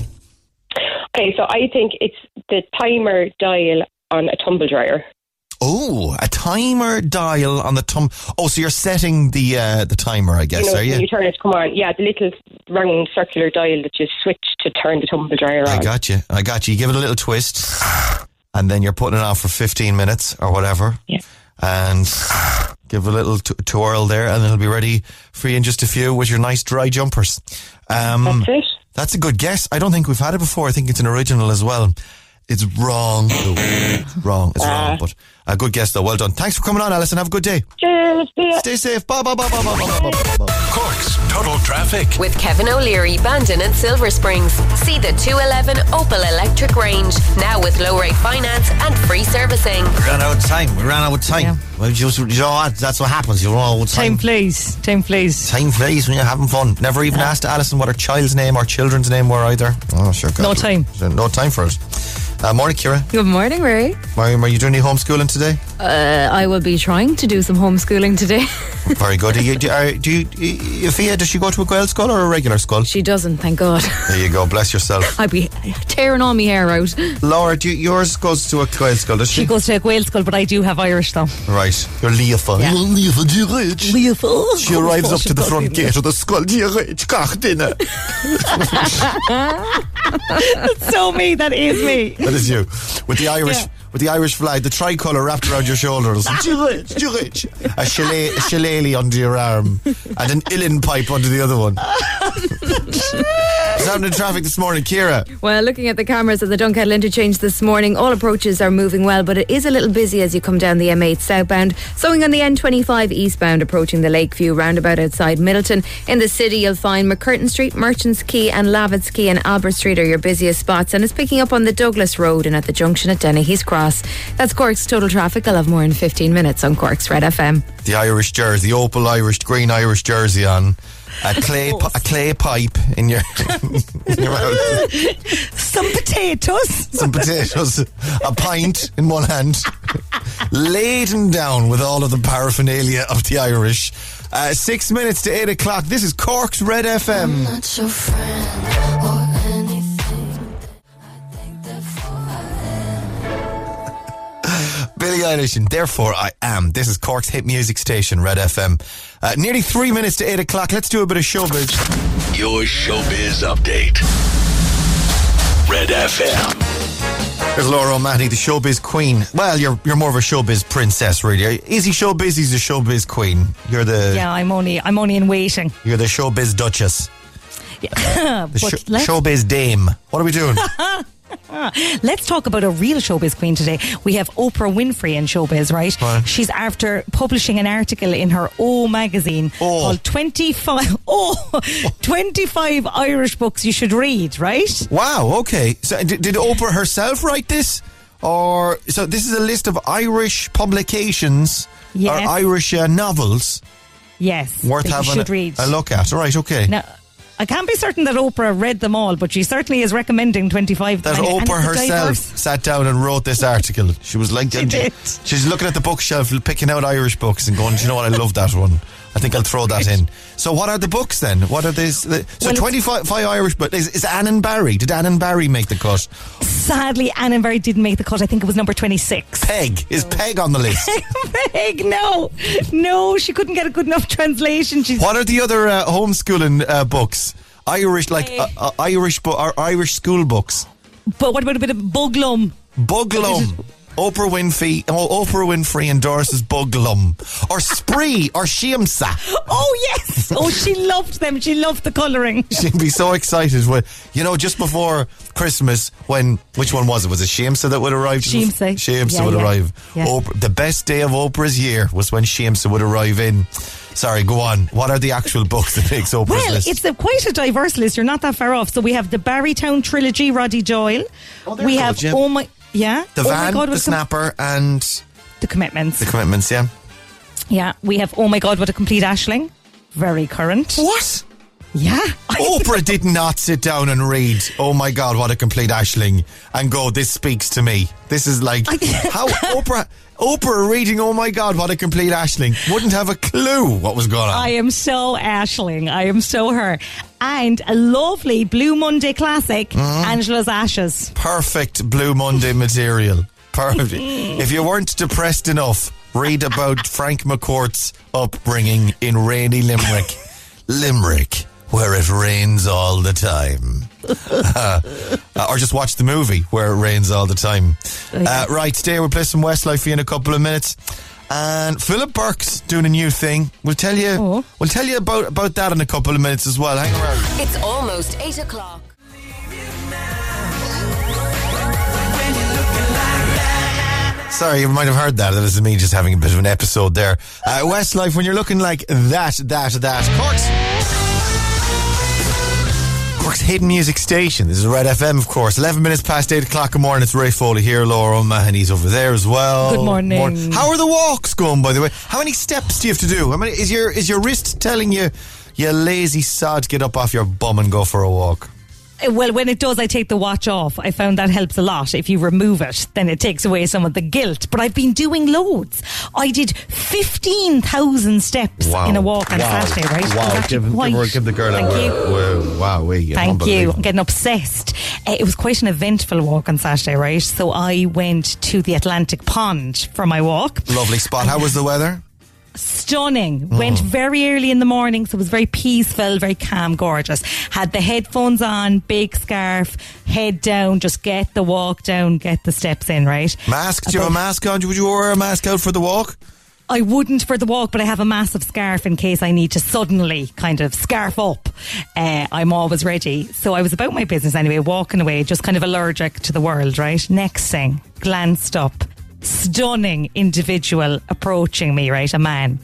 [SPEAKER 12] Okay, so I think it's the timer dial on a tumble dryer.
[SPEAKER 3] Oh, a timer dial on the tum. Oh, so you're setting the uh, the timer, I guess,
[SPEAKER 12] you know,
[SPEAKER 3] are you?
[SPEAKER 12] you turn it come on. Yeah, the little round circular dial that you switch to turn the tumble dryer on.
[SPEAKER 3] I got you. I got you. You give it a little twist, and then you're putting it on for 15 minutes or whatever.
[SPEAKER 12] Yeah.
[SPEAKER 3] And give a little t- twirl there, and it'll be ready for you in just a few with your nice dry jumpers. Um,
[SPEAKER 12] That's it.
[SPEAKER 3] That's a good guess. I don't think we've had it before. I think it's an original as well. It's wrong. wrong. It's wrong. But a good guess, though. Well done. Thanks for coming on, Alison. Have a good day.
[SPEAKER 12] Cheers.
[SPEAKER 3] Stay safe. Bye, bye, bye, bye, bye, bye, bye.
[SPEAKER 1] Cork's Total Traffic.
[SPEAKER 5] With Kevin O'Leary, Bandon and Silver Springs. See the 211 Opel Electric range. Now with low rate finance and free servicing.
[SPEAKER 13] We ran out of time. We ran out of time. Yeah. Well, you know, that's what happens. You run out of time.
[SPEAKER 4] Time flies. Time flies.
[SPEAKER 3] Time flies when you're having fun. Never even yeah. asked Alison what her child's name or children's name were either. Oh, sure. God.
[SPEAKER 4] No time.
[SPEAKER 3] No time for it. Uh, morning, Kira.
[SPEAKER 14] Good morning, Ray.
[SPEAKER 3] Are you doing any homeschooling today?
[SPEAKER 14] Uh, I will be trying to do some homeschooling today.
[SPEAKER 3] Very good. Do you, do, are, do you, Fia, does she go to a Gaelscoil or a regular school?
[SPEAKER 14] She doesn't, thank God.
[SPEAKER 3] There you go. Bless yourself.
[SPEAKER 14] I'd be tearing all my hair out.
[SPEAKER 3] Laura, do you, yours goes to a Gaelscoil, does she?
[SPEAKER 4] She goes to a Wales school, but I do have Irish though.
[SPEAKER 3] Right. You're Leofa.
[SPEAKER 4] Yeah.
[SPEAKER 3] You're Leofa, do you rich?
[SPEAKER 4] Leofa.
[SPEAKER 3] She arrives up to the front gate of the school. Do you rich? Cock dinner.
[SPEAKER 4] That's so me. That is me.
[SPEAKER 3] That is you. With the Irish
[SPEAKER 4] Yeah.
[SPEAKER 3] With the Irish flag, the tricolour wrapped around your shoulders. Do you rich? Do you rich? A shillelagh, a shillelagh under your arm and an uilleann pipe under the other one. What's happening in traffic this morning, Kira?
[SPEAKER 14] Well, looking at the cameras at the Dunkettle interchange this morning, all approaches are moving well, but it is a little busy as you come down the M8 southbound. Sewing on the N25 eastbound, approaching the Lakeview roundabout outside Midleton. In the city, you'll find MacCurtain Street, Merchants Quay, and Lavitt's Quay and Albert Street are your busiest spots, and it's picking up on the Douglas Road and at the junction at Dennehy's Cross. That's Cork's total traffic. I'll have more in 15 minutes on Cork's Red FM.
[SPEAKER 3] The Irish jersey, the opal Irish, green Irish jersey on. A clay, pi- a clay pipe in your, in your mouth.
[SPEAKER 4] Some potatoes.
[SPEAKER 3] Some potatoes, a pint in one hand, laden down with all of the paraphernalia of the Irish. Uh, six minutes to eight o'clock. This is Cork's Red FM. Billie Eilish, and therefore I am. This is Cork's hit music station, Red FM. Uh, nearly three minutes to eight o'clock. Let's do a bit of showbiz.
[SPEAKER 1] Your showbiz update. Red FM.
[SPEAKER 3] There's Laura O'Mahony, the showbiz queen. Well, you're you're more of a showbiz princess, really. Is he showbiz? He's a showbiz queen. You're the
[SPEAKER 4] Yeah, I'm only I'm only in waiting.
[SPEAKER 3] you're the showbiz duchess,
[SPEAKER 4] Yeah.
[SPEAKER 3] the
[SPEAKER 4] but
[SPEAKER 3] showbiz dame. What are we doing?
[SPEAKER 4] let's talk about a real showbiz queen today. We have Oprah Winfrey in showbiz, right?
[SPEAKER 3] Right.
[SPEAKER 4] She's after publishing an article in her O magazine called 25 oh, 25 Irish books you should read, right?
[SPEAKER 3] wow. Okay. So did, did Oprah herself write this, or so this is a list of Irish publications
[SPEAKER 4] Yes.
[SPEAKER 3] or Irish uh, novels
[SPEAKER 4] Yes.
[SPEAKER 3] worth having
[SPEAKER 4] should
[SPEAKER 3] a,
[SPEAKER 4] read.
[SPEAKER 3] a look at. All right. Okay.
[SPEAKER 4] Now, I can't be certain that Oprah read them all, but she certainly is recommending 25.
[SPEAKER 3] that
[SPEAKER 4] and- and
[SPEAKER 3] Oprah
[SPEAKER 4] it's a
[SPEAKER 3] herself sat down and wrote this article. She was like,
[SPEAKER 4] She did.
[SPEAKER 3] she's looking at the bookshelf, picking out Irish books, and going, "Do you know what? I love that one. I think I'll throw that in." So, what are the books then? What are these? The, so,
[SPEAKER 4] Well,
[SPEAKER 3] twenty-five five Irish, books. is, is Anne and Barry? Did Anne and Barry make the cut?
[SPEAKER 4] Sadly, Anne and Barry didn't make the cut. I think it was number 26.
[SPEAKER 3] Peig is Peig on the list.
[SPEAKER 4] Peig, no. No, she couldn't get a good enough translation. She's
[SPEAKER 3] what are the other uh, homeschooling uh, books? Irish, like uh, uh, Irish, or Irish school books.
[SPEAKER 4] But what about a bit of Buglum?
[SPEAKER 3] Buglum. Oprah Winfrey, oh, Oprah Winfrey endorses Buglum or Spree or Shiamsa.
[SPEAKER 4] Oh, yes. Oh, she loved them. She loved the colouring.
[SPEAKER 3] She'd be so excited when you know just before Christmas when which one was it? Was it Shamsa that would arrive?
[SPEAKER 4] Shamsa.
[SPEAKER 3] Shamsa
[SPEAKER 4] Yeah,
[SPEAKER 3] would
[SPEAKER 4] yeah.
[SPEAKER 3] arrive.
[SPEAKER 4] Yeah.
[SPEAKER 3] Oprah, the best day of Oprah's year was when Shamsa would arrive in. Sorry, go on. What are the actual books that makes Oprah's
[SPEAKER 4] Well,
[SPEAKER 3] list?
[SPEAKER 4] it's a, quite a diverse list. You're not that far off. So we have the Barrytown trilogy, Roddy Doyle.
[SPEAKER 3] Oh, they're
[SPEAKER 4] we
[SPEAKER 3] good,
[SPEAKER 4] have
[SPEAKER 3] yeah.
[SPEAKER 4] oh my yeah,
[SPEAKER 3] the
[SPEAKER 4] oh
[SPEAKER 3] van,
[SPEAKER 4] God,
[SPEAKER 3] the
[SPEAKER 4] com-
[SPEAKER 3] snapper, and
[SPEAKER 4] the commitments.
[SPEAKER 3] the commitments. Yeah.
[SPEAKER 4] yeah, we have oh my God, what a complete Aisling. Very current.
[SPEAKER 3] What?
[SPEAKER 4] Yeah.
[SPEAKER 3] Oprah did not sit down and read, oh my God, what a complete Aisling, and go, this speaks to me. This is like, how Oprah, Oprah reading, oh my God, what a complete Aisling, wouldn't have a clue what was going on.
[SPEAKER 4] I am so Aisling. I am so her. And a lovely Blue Monday classic,
[SPEAKER 3] Mm-hmm.
[SPEAKER 4] Angela's Ashes.
[SPEAKER 3] Perfect Blue Monday material. Perfect. if you weren't depressed enough, read about Frank McCourt's upbringing in rainy Limerick. Limerick, where it rains all the time. Uh, or just watch the movie where it rains all the time. Uh, right, today We'll play some Westlife for you in a couple of minutes. And Philip Burke's doing a new thing. We'll tell you. We'll tell you about about that in a couple of minutes as well. Hang around.
[SPEAKER 5] It's almost 8 o'clock.
[SPEAKER 3] Sorry, you might have heard that. That is me just having a bit of an episode there. Uh, Westlife, when you're looking like that, that, that. Cork's. Cork's hidden music station. This is Red FM, of course. 11 minutes past 8 o'clock in the morning. It's Ray Foley here. Laura O'Mahony's over there as well.
[SPEAKER 4] Good morning.
[SPEAKER 3] How are the walks going, by the way? How many steps do you have to do? How many, is your is your wrist telling you, you lazy sod, get up off your bum and go for a walk?
[SPEAKER 4] Well, when it does, I take the watch off. I found that helps a lot. If you remove it, then it takes away some of the guilt. But I've been doing loads. I did 15,000 steps
[SPEAKER 3] Wow.
[SPEAKER 4] in a walk on
[SPEAKER 3] Wow.
[SPEAKER 4] Saturday, right?
[SPEAKER 3] Wow. Give, give, give the girl
[SPEAKER 4] Thank
[SPEAKER 3] a
[SPEAKER 4] you.
[SPEAKER 3] Wow, wow, we
[SPEAKER 4] Thank you. I'm getting obsessed. Uh, it was quite an eventful walk on Saturday, right? So I went to the Atlantic Pond for my walk.
[SPEAKER 3] Lovely spot. How was the weather?
[SPEAKER 4] Stunning. Went very early in the morning, so it was very peaceful, very calm, gorgeous. Had the headphones on, big scarf, head down, just get the walk down, get the steps in, right?
[SPEAKER 3] Mask? Do you have a mask on? Would you wear a mask out for the walk?
[SPEAKER 4] I wouldn't for the walk, but I have a massive scarf in case I need to suddenly kind of scarf up. Uh, I'm always ready. So I was about my business anyway, walking away, just kind of allergic to the world, right? Next thing, glanced up. Stunning individual approaching me, right? A man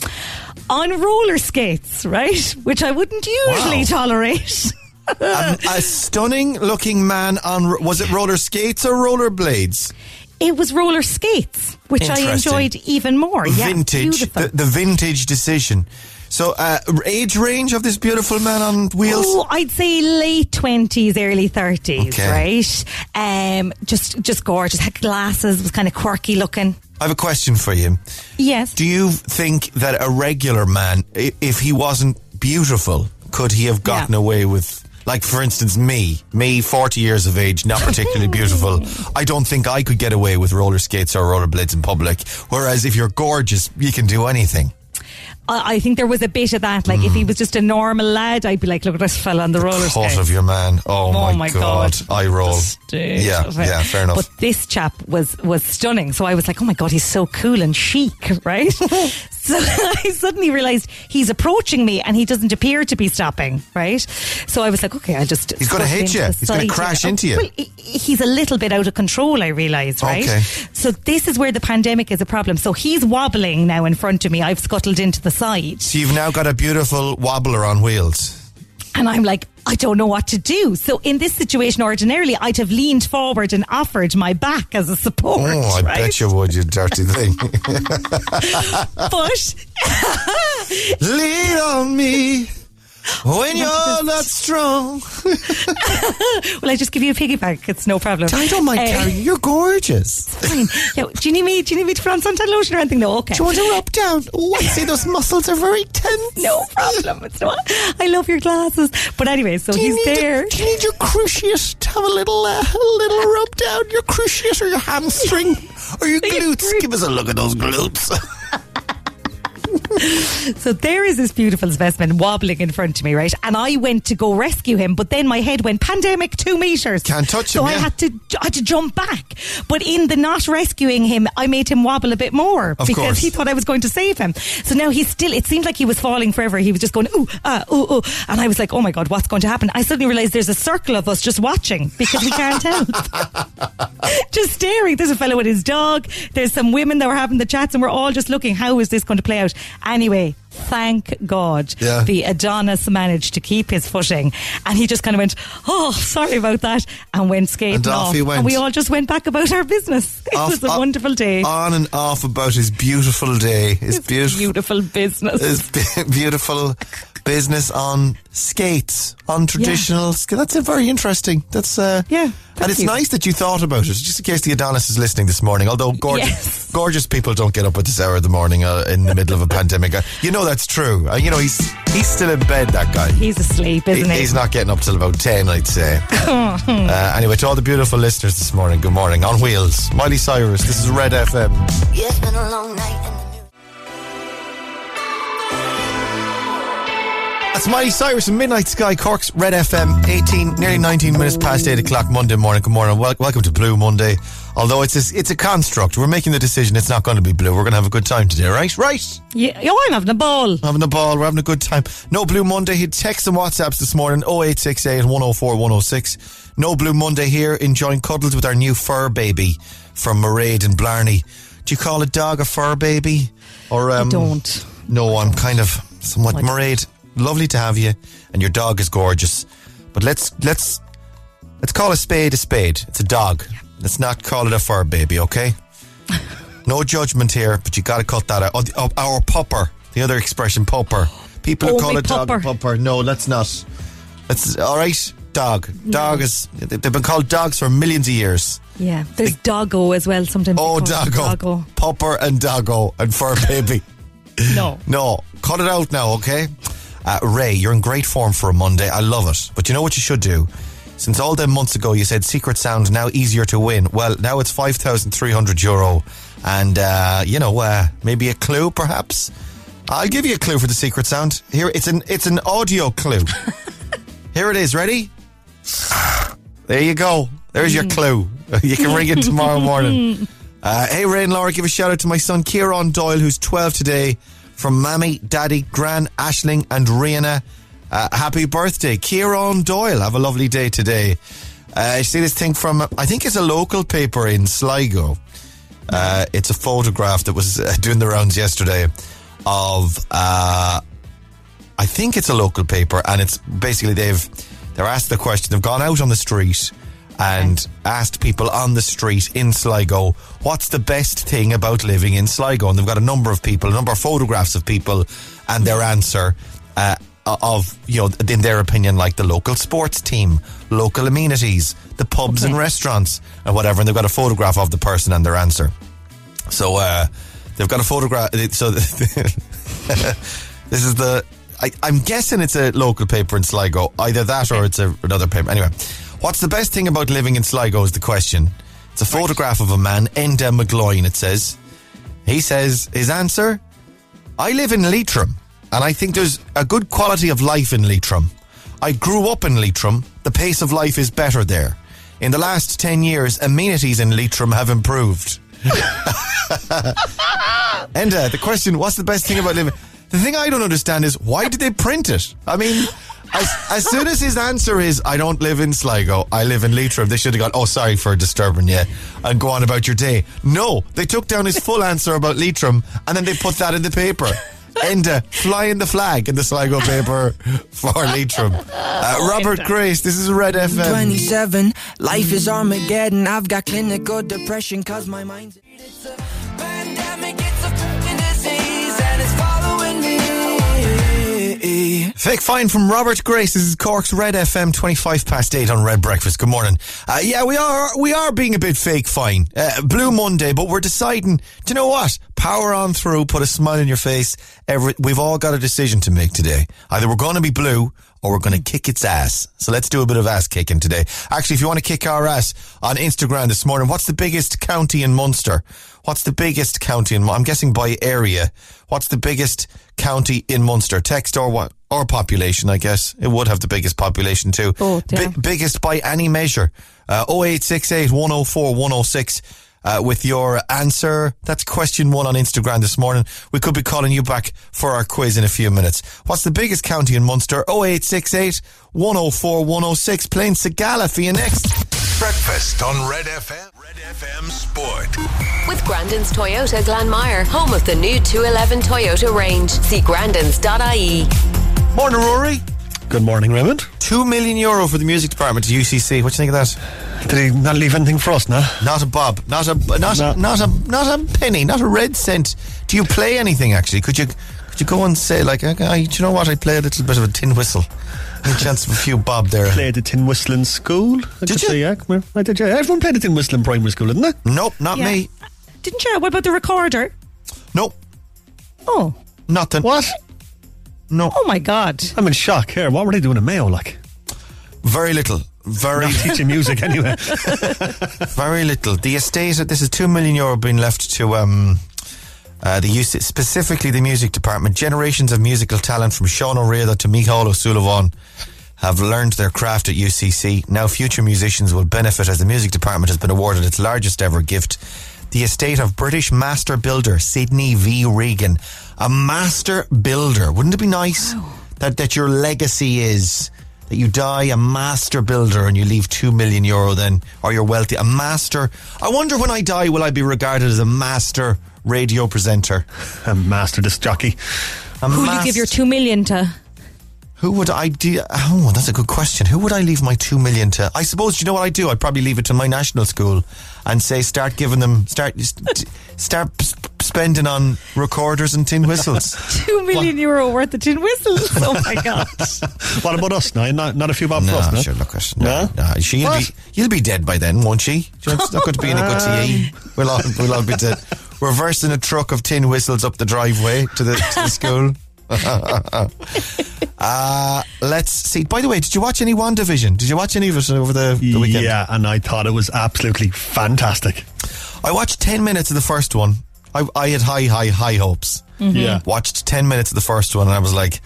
[SPEAKER 4] on roller skates, right? Which I wouldn't usually
[SPEAKER 3] Wow.
[SPEAKER 4] tolerate.
[SPEAKER 3] a, a stunning looking man on was it roller skates or roller blades
[SPEAKER 4] It was roller skates, which I enjoyed even more. Yeah,
[SPEAKER 3] vintage
[SPEAKER 4] beautiful.
[SPEAKER 3] the, the vintage decision so uh, age range of this beautiful man on wheels
[SPEAKER 4] Oh, I'd say late twenties, early thirties,
[SPEAKER 3] Okay.
[SPEAKER 4] right? Um, just just gorgeous. Had glasses, was kind of quirky looking.
[SPEAKER 3] i have a question for you
[SPEAKER 4] Yes.
[SPEAKER 3] do you think that a regular man if he wasn't beautiful could he have gotten away with like for instance me me 40 years of age not particularly beautiful i don't think i could get away with roller skates or rollerblades in public whereas if you're gorgeous you can do anything
[SPEAKER 4] I, I think there was a bit of that. Like if he mm. was just a normal lad, I'd be like, look at this fella on the roller
[SPEAKER 3] cut of your man. Oh,
[SPEAKER 4] Oh
[SPEAKER 3] my,
[SPEAKER 4] my
[SPEAKER 3] god.
[SPEAKER 4] God.
[SPEAKER 3] I roll. Yeah, yeah, fair enough.
[SPEAKER 4] But this chap was was stunning. So I was like, oh my god, he's so cool and chic, right? so I suddenly realised he's approaching me and he doesn't appear to be stopping, right? So I was like, okay, I'll just.
[SPEAKER 3] He's gonna hit you. He's gonna crash
[SPEAKER 4] here.
[SPEAKER 3] into you.
[SPEAKER 4] Well, he's a little bit out of control. I realised, right?
[SPEAKER 3] Okay.
[SPEAKER 4] So this is where the pandemic is a problem. So he's wobbling now in front of me. I've scuttled into the side.
[SPEAKER 3] so you've now got a beautiful wobbler on wheels.
[SPEAKER 4] And I'm like, I don't know what to do. So in this situation, ordinarily, I'd have leaned forward and offered my back as a support.
[SPEAKER 3] Oh, I
[SPEAKER 4] right?
[SPEAKER 3] bet you would, you dirty thing.
[SPEAKER 4] But
[SPEAKER 3] Lean on me when you're not strong.
[SPEAKER 4] well, I just give you a piggyback. It's no problem.
[SPEAKER 3] I don't mind
[SPEAKER 4] Uh,
[SPEAKER 3] carrying you. You're gorgeous.
[SPEAKER 4] Fine. Yeah, do you need me? Do you need me to put on suntan lotion or anything? No. Okay.
[SPEAKER 3] Do you want to rub down? Oh, I see those muscles are very tense.
[SPEAKER 4] No problem. It's not. I love your glasses. But anyway, so he's there.
[SPEAKER 3] To, do you need your cruciate to have a little, uh, a little rub down? Your cruciate or your hamstring or your glutes? Give us a look at those glutes.
[SPEAKER 4] So there is this beautiful specimen wobbling in front of me, right? And I went to go rescue him, but then my head went pandemic two meters.
[SPEAKER 3] Can't touch
[SPEAKER 4] so
[SPEAKER 3] him,
[SPEAKER 4] I
[SPEAKER 3] yeah.
[SPEAKER 4] had to I had to jump back. But in the not rescuing him, I made him wobble a bit more
[SPEAKER 3] Of
[SPEAKER 4] because
[SPEAKER 3] course.
[SPEAKER 4] he thought I was going to save him. So now he's still. It seemed like he was falling forever. He was just going ooh ah ooh ooh, and I was like, oh my god, what's going to happen? I suddenly realized there's a circle of us just watching because we can't help. just staring. There's a fellow with his dog. There's some women that were having the chats, and we're all just looking. How is this going to play out? Anyway, thank God
[SPEAKER 3] Yeah.
[SPEAKER 4] the Adonis managed to keep his footing. And he just kind of went, Oh, sorry about that. And went skating
[SPEAKER 3] And off he went.
[SPEAKER 4] And we all just went back about our business. It
[SPEAKER 3] Off-
[SPEAKER 4] was a
[SPEAKER 3] off-
[SPEAKER 4] wonderful day.
[SPEAKER 3] On and off about his beautiful day. His beautiful,
[SPEAKER 4] Beautiful business.
[SPEAKER 3] his be- beautiful business on skates, on traditional. skates. That's uh, very interesting. That's uh,
[SPEAKER 4] yeah.
[SPEAKER 3] and it's
[SPEAKER 4] you.
[SPEAKER 3] nice that you thought about it. Just in case the Adonis is listening this morning. Although gorgeous,
[SPEAKER 4] Yes.
[SPEAKER 3] gorgeous people don't get up at this hour of the morning uh, in the middle of a pandemic. Uh, you know that's true. Uh, you know he's he's still in bed. That guy.
[SPEAKER 4] He's asleep, isn't he?
[SPEAKER 3] He's not getting up till about 10, I'd say. uh, anyway, to all the beautiful listeners this morning, good morning. On Wheels, Miley Cyrus, this is Red FM.
[SPEAKER 10] Yeah, it's been a long night.
[SPEAKER 3] That's Miley Cyrus and Midnight Sky, Cork's Red FM, 18, nearly 19 minutes past 8 o'clock Monday morning. Good morning. Wel- welcome to Blue Monday. Although it's a, it's a construct, we're making the decision it's not going to be blue. We're going to have a good time today, right? Right.
[SPEAKER 4] Yeah, oh, I'm having a ball.
[SPEAKER 3] Having a ball, we're having a good time. No Blue Monday. He texts and WhatsApps this morning 0868 104 106. No Blue Monday here, enjoying cuddles with our new fur baby from Mairead and Blarney. Do you call a dog a fur baby? Or um,
[SPEAKER 4] don't.
[SPEAKER 3] No, I'm kind of somewhat Mairead. Lovely to have you, and your dog is gorgeous. But let's let's let's call a spade a spade. It's a dog. Let's not call it a fur baby, okay? No judgment here, but you got to cut that out. Oh, the- oh, our pupper, the other expression, pupper. People who
[SPEAKER 4] Oh,
[SPEAKER 3] call a dog a
[SPEAKER 4] pupper.
[SPEAKER 3] No, let's not. Let's all right. Dog, dog is. They've been called dogs for millions of years.
[SPEAKER 4] Yeah. There's doggo as well sometimes.
[SPEAKER 3] Oh,
[SPEAKER 4] it
[SPEAKER 3] doggo,
[SPEAKER 4] Doggo.
[SPEAKER 3] pupper and doggo and fur baby.
[SPEAKER 4] No.
[SPEAKER 3] No, cut it out now, okay? Uh, Ray, you're in great form for a Monday. I love it. But you know what you should do? Since all them months ago you said Secret Sound now easier to win. Well, now it's 5,300 euro. And, uh, you know, uh, maybe a clue perhaps? I'll give you a clue for the Secret Sound. Here, it's an, it's an audio clue. Here it is. Ready? There you go. There's your clue. You can ring it tomorrow morning. Uh, hey, Ray and Laura, give a shout out to my son Kieran Doyle, who's 12 today, from Mammy, Daddy, Gran, Ashling, and Rihanna. Uh, happy birthday, Kieran Doyle. Have a lovely day today. Uh, I see this thing from, I think it's a local paper in Sligo. Uh, it's a photograph that was uh, doing the rounds yesterday of, uh, I think it's a local paper, and it's basically they've they're asked the question. They've gone out on the street and asked people on the street in Sligo, what's the best thing about living in Sligo? And they've got a number of people, a number of photographs of people, and their answer uh, of you know, in their opinion, like the local sports team, local amenities, the pubs and restaurants, and whatever. And they've got a photograph of the person and their answer. So uh, they've got a photograph. So this is the. I, I'm guessing it's a local paper in Sligo. Either that or it's a, another paper. Anyway, what's the best thing about living in Sligo is the question. It's a photograph of a man, Enda McGloin, it says. He says his answer I live in Leitrim, and I think there's a good quality of life in Leitrim. I grew up in Leitrim. The pace of life is better there. In the last 10 years, amenities in Leitrim have improved. Uh, the question, what's the best thing about living? The thing I don't understand is why did they print it? I mean, as, as soon as his answer is, I don't live in Sligo, I live in Leitrim, they should have gone, oh, sorry for disturbing you, and go on about your day. No, they took down his full answer about Leitrim, and then they put that in the paper. Enda flying the flag in the Sligo paper for Leitrim. Uh, Robert Grace, this is Red FM.
[SPEAKER 15] 27, life is Armageddon. I've got clinical depression cause my mind's.
[SPEAKER 3] Fake fine from Robert Grace. This is Cork's Red FM, twenty-five past eight on Red Breakfast. Good morning. Uh, yeah, we are we are being a bit fake fine. Uh, Blue Monday, but we're deciding. Do you know what? Power on through. Put a smile on your face. Every we've all got a decision to make today. Either we're going to be blue or we're going to kick its ass. So let's do a bit of ass kicking today. Actually, if you want to kick our ass on Instagram this morning, what's the biggest county in Munster? What's the biggest county in? I'm guessing by area. What's the biggest county in Munster? Text or what? Or population, I guess. It would have the biggest population too.
[SPEAKER 4] Yeah.
[SPEAKER 3] Bi- biggest by any measure. Uh, 0868 104 106 uh, with your answer. That's question one on Instagram this morning. We could be calling you back for our quiz in a few minutes. What's the biggest county in Munster? 0868 104 106. Playing Sigala for you next.
[SPEAKER 1] Breakfast on Red FM. Red FM Sport.
[SPEAKER 5] With Grandin's Toyota Glanmire, home of the new 211 Toyota range. See grandins.ie.
[SPEAKER 3] Morning, Rory.
[SPEAKER 9] Good morning, Raymond.
[SPEAKER 3] Two million euro for the music department at UCC. What do you think of that?
[SPEAKER 9] Did he not leave anything for us, no?
[SPEAKER 3] Not a bob. Not a not
[SPEAKER 9] No.
[SPEAKER 3] not a not a penny. Not a red cent. Do you play anything actually? Could you could you go and say like, okay, do you know what? I play a little bit of a tin whistle. Any chance of a few bob there?
[SPEAKER 9] Played the tin whistle in school. I
[SPEAKER 3] Did you?
[SPEAKER 9] Say, yeah, come here. I did, yeah. Everyone played the tin whistle in primary school, didn't they?
[SPEAKER 3] Nope, not
[SPEAKER 4] Yeah.
[SPEAKER 3] me.
[SPEAKER 4] Didn't you? What about the recorder?
[SPEAKER 3] Nope,
[SPEAKER 4] Oh,
[SPEAKER 3] nothing.
[SPEAKER 9] What?
[SPEAKER 3] No,
[SPEAKER 4] oh my God.
[SPEAKER 9] I'm in shock here. What were they doing in Mayo, like?
[SPEAKER 3] very little. Very
[SPEAKER 9] Not teaching music anyway.
[SPEAKER 3] Very little. The estate, this is two million euro being left to um, uh, the specifically the music department. Generations of musical talent from Sean O'Reilly to Micheál O'Sullivan have learned their craft at UCC. Now future musicians will benefit as the music department has been awarded its largest ever gift. The estate of British master builder Sidney V. Regan. A master builder. Wouldn't it be nice that, that your legacy is that you die a master builder and you leave two million euro then, or you're wealthy. A master. I wonder when I die, will I be regarded as a master radio presenter?
[SPEAKER 9] a master disc jockey.
[SPEAKER 3] A
[SPEAKER 4] Who would you give your two million to?
[SPEAKER 3] Who would I do? Oh, that's a good question. Who would I leave my two million to? I suppose you know what I do. I'd probably leave it to my national school and say start giving them start st- start sp- spending on recorders and tin whistles.
[SPEAKER 4] Two million euro worth of tin whistles. Oh my God.
[SPEAKER 9] What about us now? Not, not a few bob for
[SPEAKER 3] no,
[SPEAKER 9] us, no?
[SPEAKER 3] sure, look at no,
[SPEAKER 9] No?
[SPEAKER 3] no. She'll
[SPEAKER 9] What?
[SPEAKER 3] be you'll be dead by then, won't she? It's not going to be any good to you. We'll all we'll all be dead. Reversing a truck of tin whistles up the driveway to the, to the school. uh, let's see. By the way, did you watch any WandaVision? Did you watch any of it over the, the weekend?
[SPEAKER 9] Yeah, and I thought it was absolutely fantastic.
[SPEAKER 3] I watched 10 minutes of the first one. I, I had high, high, high hopes.
[SPEAKER 9] Mhm. Yeah.
[SPEAKER 3] Watched 10 minutes of the first one and I was like,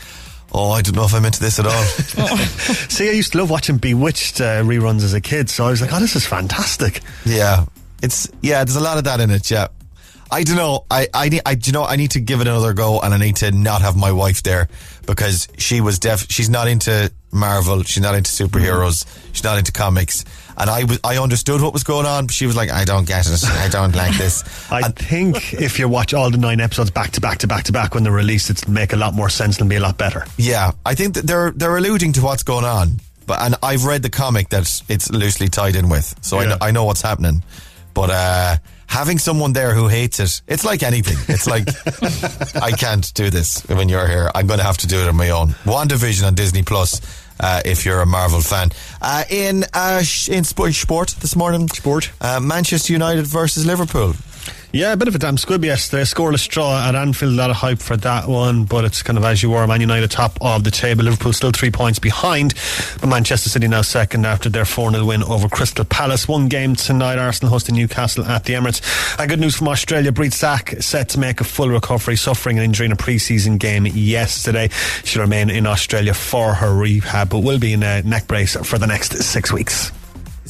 [SPEAKER 3] oh, I don't know if I'm into this at all.
[SPEAKER 9] See, I used to love watching Bewitched uh, reruns as a kid, so I was like, oh, this is fantastic.
[SPEAKER 3] yeah. It's, yeah, there's a lot of that in it, yeah. I don't know. I, I, need, I, do you know, I need to give it another go and I need to not have my wife there because she was deaf. She's not into Marvel. She's not into superheroes. She's not into comics. And I was, I understood what was going on, but she was like, I don't get it. I don't like this.
[SPEAKER 9] I think if you watch all the nine episodes back to back to back to back when they're released, it'll make a lot more sense and be a lot better.
[SPEAKER 3] Yeah, I think that they're they're alluding to what's going on, but and I've read the comic that it's loosely tied in with, so I, know, I know what's happening. But uh, having someone there who hates it, it's like anything. It's like I can't do this when you're here. I'm going to have to do it on my own. WandaVision on Disney Plus. Uh, if you're a Marvel fan, uh, in uh, sh- in sport, sport this morning,
[SPEAKER 9] sport,
[SPEAKER 3] uh, Manchester United versus Liverpool.
[SPEAKER 9] Yeah, a bit of a damn squib yesterday. Scoreless draw at Anfield. A lot of hype for that one, but it's kind of as you were. Man United top of the table. Liverpool still three points behind, but Manchester City now second after their 4 0 win over Crystal Palace. One game tonight. Arsenal hosting Newcastle at the Emirates. And good news from Australia. Bríd Stack set to make a full recovery, suffering an injury in a pre-season game yesterday. She'll remain in Australia for her rehab, but will be in a neck brace for the next six weeks.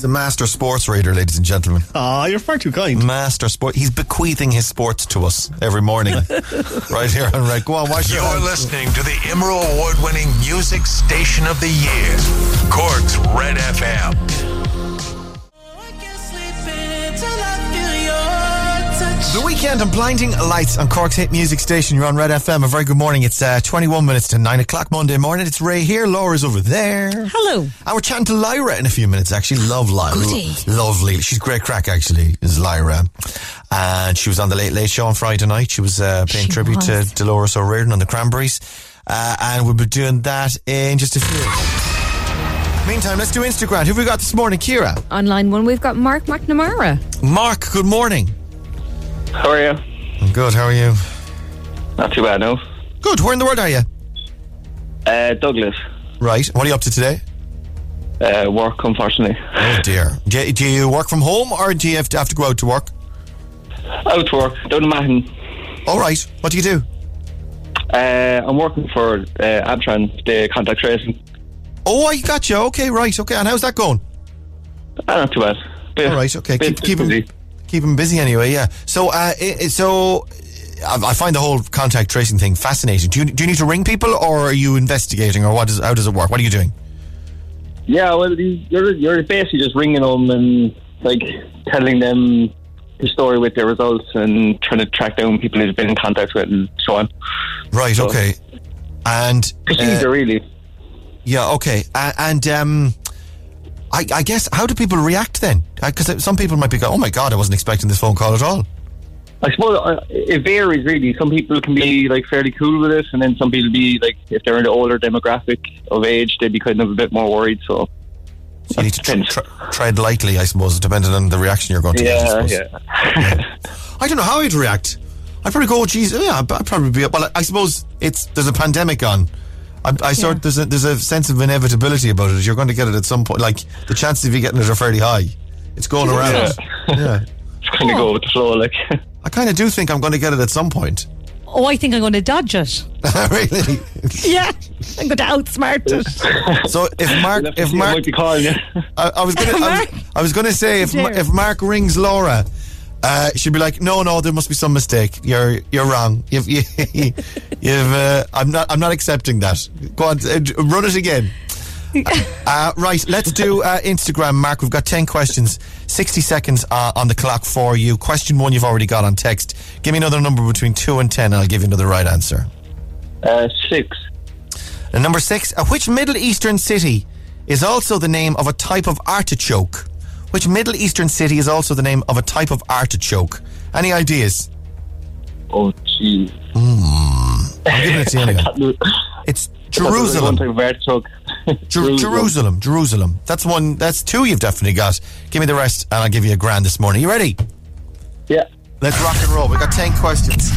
[SPEAKER 3] He's a master sports reader, ladies and gentlemen.
[SPEAKER 9] Ah, you're far too kind.
[SPEAKER 3] Master sport. He's bequeathing his sports to us every morning, right here on Red. Go on, watch
[SPEAKER 1] You're
[SPEAKER 3] hands.
[SPEAKER 1] listening to the Emerald Award winning Music Station of the Year, Cork's Red FM.
[SPEAKER 3] The Weeknd and blinding lights on Cork's hit music station. You're on Red FM. A very good morning. It's uh, 21 minutes to 9 o'clock Monday morning. It's Ray here. Laura's over there.
[SPEAKER 4] Hello.
[SPEAKER 3] And we're chatting to Lyra in a few minutes, actually. Love Lyra.
[SPEAKER 4] Goody.
[SPEAKER 3] Lovely. She's great crack, actually, is Lyra. And she was on the Late Late Show on Friday night. She was uh, paying
[SPEAKER 4] She
[SPEAKER 3] tribute
[SPEAKER 4] was.
[SPEAKER 3] to Dolores O'Riordan on the Cranberries. Uh, and we'll be doing that in just a few. Meantime, let's do Instagram. Who have we got this morning? Kira.
[SPEAKER 14] On line one, we've got Mark McNamara.
[SPEAKER 3] Mark, good morning.
[SPEAKER 16] How are you?
[SPEAKER 3] I'm good. How are you?
[SPEAKER 16] Not too bad, no.
[SPEAKER 3] Good. Where in the world are you?
[SPEAKER 16] Uh, Douglas.
[SPEAKER 3] Right. What are you up to today?
[SPEAKER 16] Uh, work, unfortunately.
[SPEAKER 3] Oh dear. Do you, do you work from home or do you have to, have to go out to work?
[SPEAKER 16] Out to work, down in Mahon.
[SPEAKER 3] All right. What do you do?
[SPEAKER 16] Uh, I'm working for uh, Abtran, the contact tracing.
[SPEAKER 3] Oh, I got you. Okay, right. Okay. And how's that going?
[SPEAKER 16] Ah, not too bad. Bit-
[SPEAKER 3] All right. Okay. Keep, keep him
[SPEAKER 16] busy.
[SPEAKER 3] Keep him busy anyway. Yeah. So, uh, i- i- so I, I find the whole contact tracing thing fascinating. Do you do you need to ring people or are you investigating or what how does it work? What are you doing?
[SPEAKER 16] Yeah, well, you- you're, you're basically just ringing them and, like, telling them the story with their results and trying to track down people who've been in contact with and so on.
[SPEAKER 3] Right.
[SPEAKER 16] So-
[SPEAKER 3] okay. And
[SPEAKER 16] Procedure, really.
[SPEAKER 3] Yeah. Okay. A- and um, I, I guess how do people react then? Because some people might be going, "Oh my god, I wasn't expecting this phone call at all."
[SPEAKER 16] I suppose uh, it varies really. Some people can be like fairly cool with it, and then some people be like, if they're in the older demographic of age, they'd be kind of a bit more worried. So,
[SPEAKER 3] So you need to tr- tr- tread lightly, I suppose, depending on the reaction you're going to get. I
[SPEAKER 16] yeah, yeah.
[SPEAKER 3] I don't know how I'd react. I'd probably go, geez, yeah, I'd I'd probably be. Well, I suppose it's there's a pandemic on. I, I sort there's a there's a sense of inevitability about it. You're going to get it at some point. Like the chances of you getting it are fairly high. It's going around. Yeah,
[SPEAKER 16] It's kind of go with the flow, like.
[SPEAKER 3] I kind of do think I'm going to get it at some point.
[SPEAKER 4] Oh, I think I'm going to dodge it.
[SPEAKER 3] really?
[SPEAKER 4] Yeah, I'm going to outsmart it.
[SPEAKER 3] So if Mark, if Mark, I, I was gonna, I was, I was gonna say if Mar- if Mark rings Laura, uh, she'd be like, no, no, there must be some mistake. You're you're wrong. You've you, you've uh, I'm not I'm not accepting that. Go on, uh, run it again. Uh, right, let's do uh, Instagram, Mark. We've got 10 questions, 60 seconds uh, on the clock for you. Question one you've already got on text. Give me another number between 2 and 10, and I'll give you another right answer.
[SPEAKER 16] Uh, six.
[SPEAKER 3] And number six, uh, which Middle Eastern city is also the name of a type of artichoke? Which Middle Eastern city is also the name of a type of artichoke? Any ideas?
[SPEAKER 16] Oh, jeez.
[SPEAKER 3] Hmm. I'm giving it to you anyway. It's Jerusalem.
[SPEAKER 16] One type of artichoke.
[SPEAKER 3] Jer- Jerusalem. Jerusalem. That's one. That's two you've definitely got. Give me the rest, and I'll give you a grand this morning. You ready?
[SPEAKER 16] Yeah.
[SPEAKER 3] Let's rock and roll. We've got 10 questions.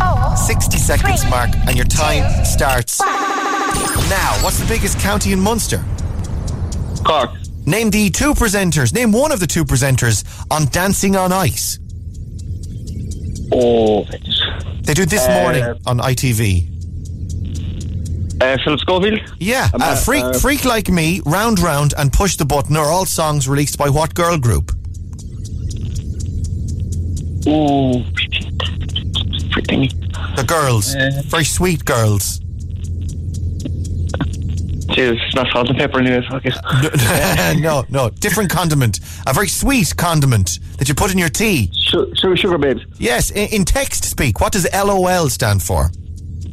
[SPEAKER 3] 60 seconds, Mark, and your time starts now. What's the biggest county in Munster?
[SPEAKER 16] Cork.
[SPEAKER 3] Name the two presenters. Name one of the two presenters on Dancing on Ice.
[SPEAKER 16] Oh.
[SPEAKER 3] They do this
[SPEAKER 16] Uh,
[SPEAKER 3] morning on ITV.
[SPEAKER 16] Uh, Philip Schofield?
[SPEAKER 3] Yeah,
[SPEAKER 16] Um,
[SPEAKER 3] uh, Freak, Freak Like Me, Round Round, and Push the Button are all songs released by what girl group?
[SPEAKER 16] Ooh.
[SPEAKER 3] The girls.
[SPEAKER 16] Uh,
[SPEAKER 3] Very sweet girls.
[SPEAKER 16] Jeez, it's not salt and pepper anyway, fuck it.
[SPEAKER 3] no, no, different condiment. A very sweet condiment that you put in your tea.
[SPEAKER 16] Sugar, sugar babes.
[SPEAKER 3] Yes, in, in text speak, what does LOL stand for?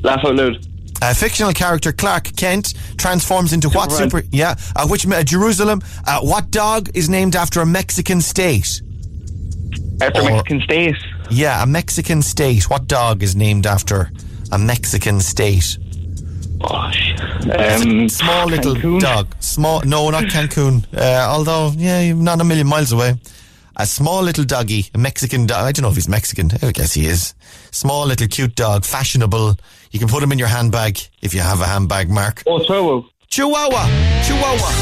[SPEAKER 16] Laugh out loud.
[SPEAKER 3] A fictional character Clark Kent transforms into what
[SPEAKER 16] Superman.
[SPEAKER 3] super? Yeah, uh, which uh, Jerusalem? Uh, what dog is named after a Mexican state?
[SPEAKER 16] After
[SPEAKER 3] Or-
[SPEAKER 16] Mexican state.
[SPEAKER 3] Yeah, a Mexican state. What dog is named after a Mexican state?
[SPEAKER 16] Oh,
[SPEAKER 3] a
[SPEAKER 16] Um,
[SPEAKER 3] small little
[SPEAKER 16] Cancun?
[SPEAKER 3] dog. Small, no, not Cancun. Uh, although, yeah, not a million miles away. A small little doggy, a Mexican dog. I don't know if he's Mexican. I guess he is. Small little cute dog, fashionable. You can put him in your handbag if you have a handbag, Mark.
[SPEAKER 16] Oh, Chihuahua.
[SPEAKER 3] Chihuahua. Chihuahua.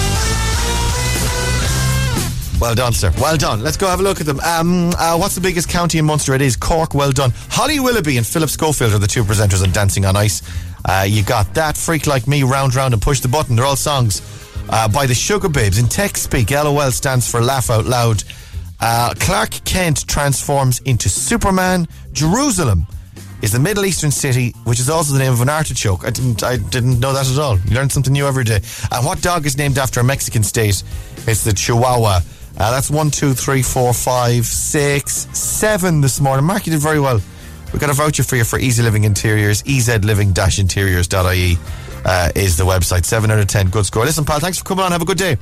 [SPEAKER 3] Well done, sir. Well done. Let's go have a look at them. Um, uh, what's the biggest county in Munster? It is Cork. Well done. Holly Willoughby and Philip Schofield are the two presenters on Dancing on Ice. Uh, you got that. Freak Like Me, Round Round, and Push the Button. They're all songs uh, by the Sugababes. In tech speak, LOL stands for Laugh Out Loud. Uh, Clark Kent transforms into Superman. Jerusalem is the Middle Eastern city, which is also the name of an artichoke. I didn't, I didn't know that at all. You learn something new every day. And what dog is named after a Mexican state? It's the Chihuahua. Uh, that's one, two, three, four, five, six, seven this morning. Mark, you did very well. We got a voucher for you for EZ Living Interiors. ezliving-interiors.ie uh, is the website. Seven out of ten. Good score. Listen, pal, thanks for coming on. Have a good day.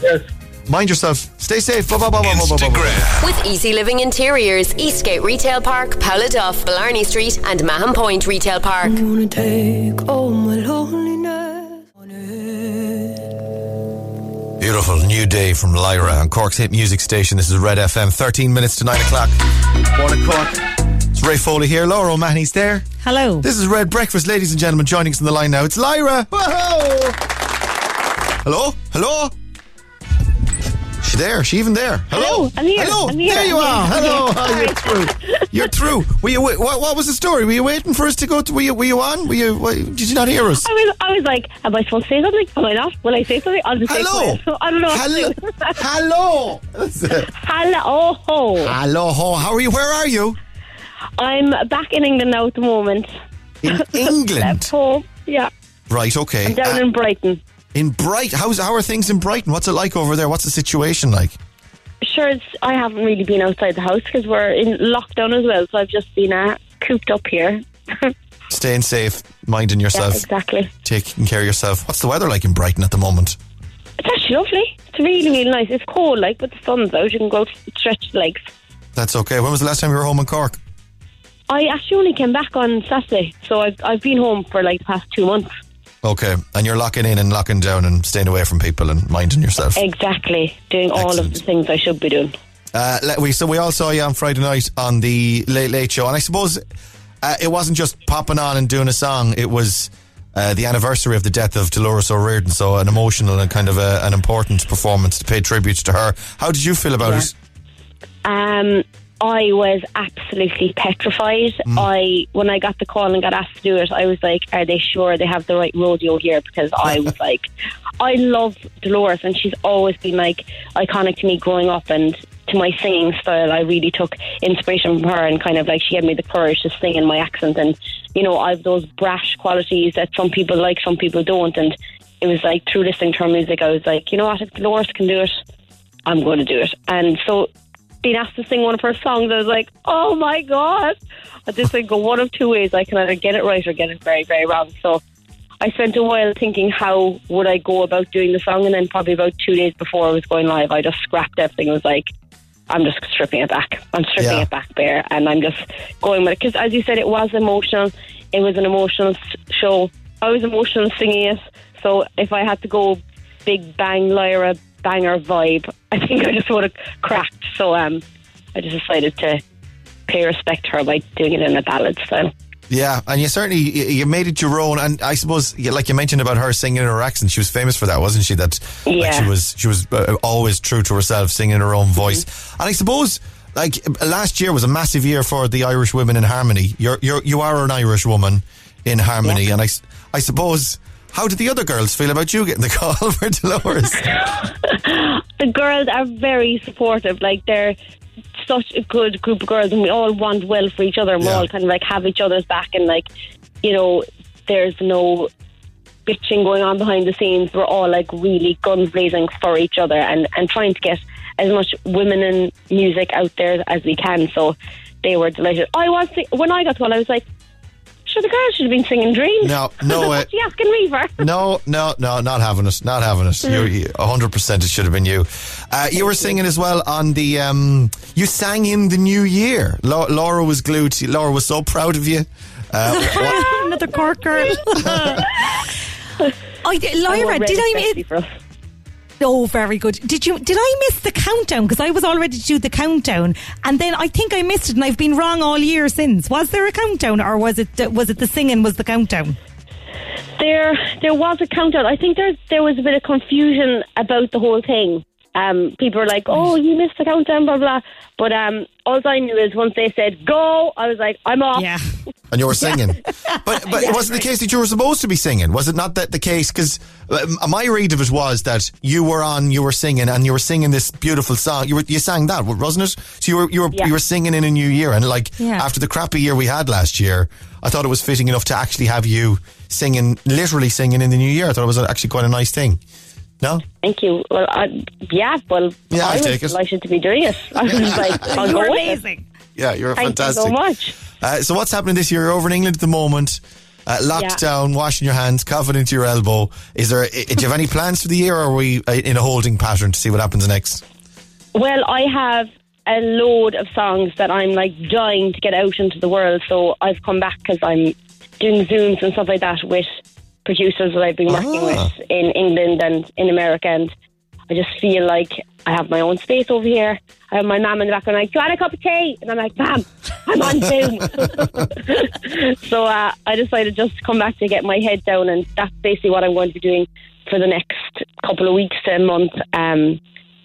[SPEAKER 16] Yes.
[SPEAKER 3] Mind yourself. Stay safe. Bye bye bye bye bye bye. bye.
[SPEAKER 5] With EZ Living Interiors, Eastgate Retail Park, Paula Duff, Blarney Street, and Mahon Point Retail Park.
[SPEAKER 10] wanna take all my loneliness.
[SPEAKER 3] Beautiful new day from Lyra on Cork's hit music station. This is Red FM. 13 minutes to 9 o'clock. 1 o'clock. It's Ray Foley here. Laura O'Mahony's there.
[SPEAKER 4] Hello.
[SPEAKER 3] This is Red Breakfast, ladies and gentlemen. Joining us on the line now, it's Lyra. Whoa! Hello? Hello? She there? She even there? Hello?
[SPEAKER 17] Hello, I'm here.
[SPEAKER 3] Hello?
[SPEAKER 17] I'm here.
[SPEAKER 3] There you are.
[SPEAKER 17] I'm here.
[SPEAKER 3] Hello.
[SPEAKER 17] I'm
[SPEAKER 3] Oh, you're through. You're through. Were you? wait- What, what was the story? Were you waiting for us to go? To, were you? Were you on? Were you? What, did you not hear us?
[SPEAKER 17] I was, I was like, am I supposed to say something? Am I not? Will I say something? I'll just
[SPEAKER 3] Hello.
[SPEAKER 17] say quiet. So I don't know.
[SPEAKER 3] Hello.
[SPEAKER 17] What do.
[SPEAKER 3] Hello.
[SPEAKER 17] Hello. Oh.
[SPEAKER 3] Hello. How are you? Where are you?
[SPEAKER 17] I'm back in England now at the moment.
[SPEAKER 3] In England.
[SPEAKER 17] Home. Yeah.
[SPEAKER 3] Right. Okay.
[SPEAKER 17] I'm down
[SPEAKER 3] Uh,
[SPEAKER 17] in Brighton.
[SPEAKER 3] in Bright. How's how are things in Brighton? What's it like over there? What's the situation like?
[SPEAKER 17] sure, it's, I haven't really been outside the house because we're in lockdown as well. So I've just been uh, cooped up here.
[SPEAKER 3] Staying safe, minding yourself,
[SPEAKER 17] Yeah, exactly.
[SPEAKER 3] taking care of yourself. What's the weather like in Brighton at the moment?
[SPEAKER 17] It's actually lovely. It's really, really nice. It's cold, like, but the sun's out. You can go stretch the legs.
[SPEAKER 3] That's okay. When was the last time you were home in Cork?
[SPEAKER 17] I actually only came back on Saturday, so I've I've been home for like the past two months.
[SPEAKER 3] Okay, and you're locking in and locking down and staying away from people and minding yourself.
[SPEAKER 17] Exactly, doing all of the things I should be doing.
[SPEAKER 3] Uh, let- we so we all saw you on Friday night on the Late Late Show, and I suppose uh, it wasn't just popping on and doing a song. It was uh, the anniversary of the death of Dolores O'Riordan, so an emotional and kind of a, an important performance to pay tribute to her. How did you feel about
[SPEAKER 17] Yeah.
[SPEAKER 3] it?
[SPEAKER 17] Um, I was absolutely petrified.
[SPEAKER 3] Mm.
[SPEAKER 17] I when I got the call and got asked to do it, I was like, "Are they sure they have the right rodeo here?" Because I was like, I love Dolores, and she's always been like iconic to me growing up, and to my singing style, I really took inspiration from her, and kind of like she gave me the courage to sing in my accent, and you know, I've those brash qualities that some people like, some people don't, and it was like through listening to her music, I was like, you know what, if Dolores can do it, I'm going to do it, and so being asked to sing one of her songs, I was like, oh my God. I just think go one of two ways. I can either get it right or get it very, very wrong. So I spent a while thinking how would I go about doing the song. And then probably about two days before I was going live, I just scrapped everything. I was like, I'm just stripping it back. I'm stripping
[SPEAKER 18] Yeah.
[SPEAKER 17] it back bare. And I'm just going with it. Because as you said, it was emotional. It was an emotional show. I was emotional singing it. So if I had to go big bang Lyra banger vibe, I think I just would have cracked. So um, I just decided to pay respect to her by doing it in a ballad style.
[SPEAKER 3] Yeah, and you certainly you made it your own, and I suppose, like you mentioned about her singing in her accent, she was famous for that, wasn't she? That like she was she was uh, always true to herself, singing in her own voice.
[SPEAKER 17] Mm-hmm.
[SPEAKER 3] And I suppose, like last year was a massive year for the Irish women in harmony. You're you're you are an Irish woman in harmony, and I I suppose. How did the other girls feel about you getting the call for Dolores?
[SPEAKER 17] the girls are very supportive. Like they're such a good group of girls, and we all want well for each other. And we all kind of like have each other's back, and like you know, there's no bitching going on behind the scenes. We're all like really guns blazing for each other, and and trying to get as much women in music out there as we can. So they were delighted. I was when I got one, I was like. Sure, the girls should have been singing Dreams.
[SPEAKER 3] No, no, uh,
[SPEAKER 17] What's asking me for?
[SPEAKER 3] No, no, no, not having it, not having it. You, you, 100% it should have been you. Uh, you were singing as well on the, um, you sang in the new year. Lau- Laura was glued to Laura was so proud of you. Uh, what-
[SPEAKER 4] Another Cork girl. I, Lyra, did I miss? Oh, very good. Did you? Did I miss the countdown? Because I was all ready to do the countdown, and then I think I missed it, and I've been wrong all year since. Was there a countdown, or was it was it the singing was the countdown?
[SPEAKER 17] There, there was a countdown. I think there, there was a bit of confusion about the whole thing. Um, people were like, "Oh, you missed the countdown," blah blah. But um, all I knew is once they said "go," I was like, "I'm off."
[SPEAKER 4] Yeah.
[SPEAKER 3] and you were singing. But, but it wasn't the case that you were supposed to be singing. Was it not that the case? Because my read of it was that you were on, you were singing, and you were singing this beautiful song. You were, you sang that, wasn't it? So you were, you were,
[SPEAKER 17] Yeah.
[SPEAKER 3] you were singing in a new year, and like
[SPEAKER 17] Yeah.
[SPEAKER 3] after the crappy year we had last year, I thought it was fitting enough to actually have you singing, literally singing in the new year. I thought it was actually quite a nice thing. No.
[SPEAKER 17] Thank you. Well, I, yeah, well,
[SPEAKER 3] Yeah,
[SPEAKER 17] I
[SPEAKER 3] I'll
[SPEAKER 17] was
[SPEAKER 3] take it.
[SPEAKER 17] delighted to be doing it. I was like, I'll
[SPEAKER 4] You're
[SPEAKER 17] go with it.
[SPEAKER 4] amazing.
[SPEAKER 3] Yeah, you're
[SPEAKER 17] Thank you
[SPEAKER 3] fantastic.
[SPEAKER 17] so much.
[SPEAKER 3] Uh, so what's happening this year? You're over in England at the moment. Uh, locked
[SPEAKER 17] Yeah.
[SPEAKER 3] down, washing your hands, coughing into your elbow. Is there? i- Do you have any plans for the year, or are we uh, in a holding pattern to see what happens next?
[SPEAKER 17] Well, I have a load of songs that I'm like dying to get out into the world. So I've come back because I'm doing Zooms and stuff like that with producers that I've been working
[SPEAKER 3] Ah.
[SPEAKER 17] with in England and in America. And I just feel like I have my own space over here. I have my mum in the background like, do you want a cup of tea? And I'm like, ma'am, I'm on Zoom. so uh, I decided just to come back to get my head down. And that's basically what I'm going to be doing for the next couple of weeks to a month. Um,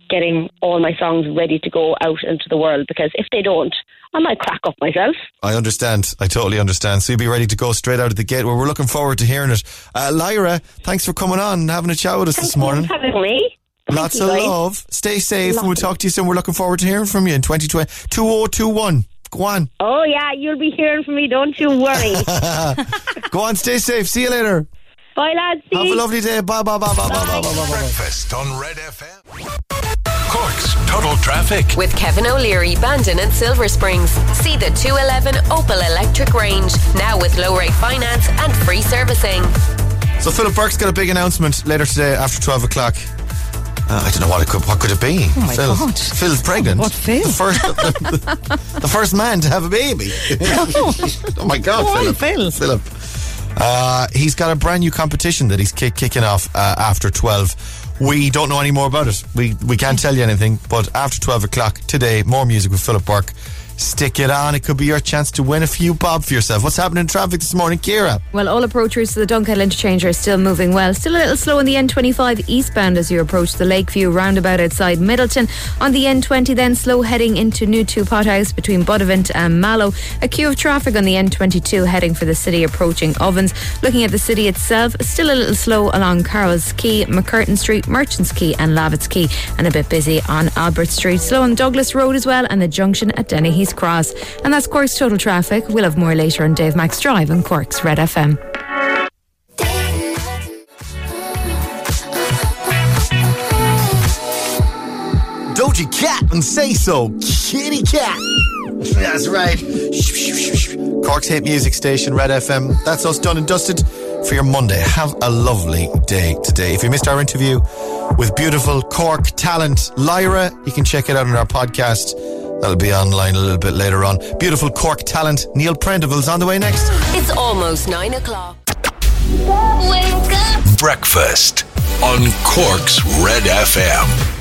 [SPEAKER 17] getting all my songs ready to go out into the world because if they don't, I might crack up myself.
[SPEAKER 3] I understand. I totally understand. So you'll be ready to go straight out of the gate. Well, we're looking forward to hearing it. Uh, Lyra, thanks for coming on and having a chat with us this morning.
[SPEAKER 17] Having me.
[SPEAKER 3] Lots
[SPEAKER 17] you,
[SPEAKER 3] of
[SPEAKER 17] guys.
[SPEAKER 3] love. Stay safe, and we'll talk to you soon. We're looking forward to hearing from you in 2020. 2021. Go on.
[SPEAKER 17] Oh yeah, you'll be hearing from me. Don't you worry.
[SPEAKER 3] Go on, stay safe. See you later.
[SPEAKER 17] Bye lads.
[SPEAKER 3] Have a lovely day. Bye, bye, bye, bye, bye, bye, bye, bye, bye.
[SPEAKER 1] Breakfast on Red FM. Cork's Total Traffic.
[SPEAKER 5] With Kevin O'Leary, Bandon and Silver Springs. See the 211 Opel Electric range. Now with low rate finance and free servicing.
[SPEAKER 3] So Philip Burke's got a big announcement later today after 12 o'clock. Uh, I don't know what it could. What could it be?
[SPEAKER 4] Oh my
[SPEAKER 3] Phil,
[SPEAKER 4] God.
[SPEAKER 3] Phil's pregnant.
[SPEAKER 4] What Phil?
[SPEAKER 3] The first, the, the first man to have a baby. oh my God,
[SPEAKER 4] Go on,
[SPEAKER 3] Philip. Philip. Uh, he's got a brand new competition that he's kick, kicking off uh, after 12. We don't know any more about it. We we can't tell you anything. But after 12 o'clock today, more music with Philip Burke. Stick it on. It could be your chance to win a few bob for yourself. What's happening in traffic this morning, Kira?
[SPEAKER 14] Well, all approach routes to the Dunkettle interchange are still moving well. Still a little slow on the N25 eastbound as you approach the Lakeview roundabout outside Midleton. On the N20, then slow heading into New Twopothouse between Buttevant and Mallow. A queue of traffic on the N22 heading for the city approaching Ovens. Looking at the city itself, still a little slow along Carroll's Quay, MacCurtain Street, Merchants Quay, and Lavitt's Quay, and a bit busy on Albert Street. Slow on Douglas Road as well, and the junction at Dennehy's Cross. And that's Cork's total traffic. We'll have more later on Dave Mac's Drive on Cork's Red FM.
[SPEAKER 3] Doja Cat and say so. Kitty Cat. That's right. Cork's hit music station, Red FM. That's us done and dusted for your Monday. Have a lovely day today. If you missed our interview with beautiful Cork talent Lyra, you can check it out on our podcast. That'll be online a little bit later on. Beautiful Cork talent Neil Prendeville's on the way next.
[SPEAKER 5] It's almost 9 o'clock.
[SPEAKER 1] Breakfast on Cork's Red FM.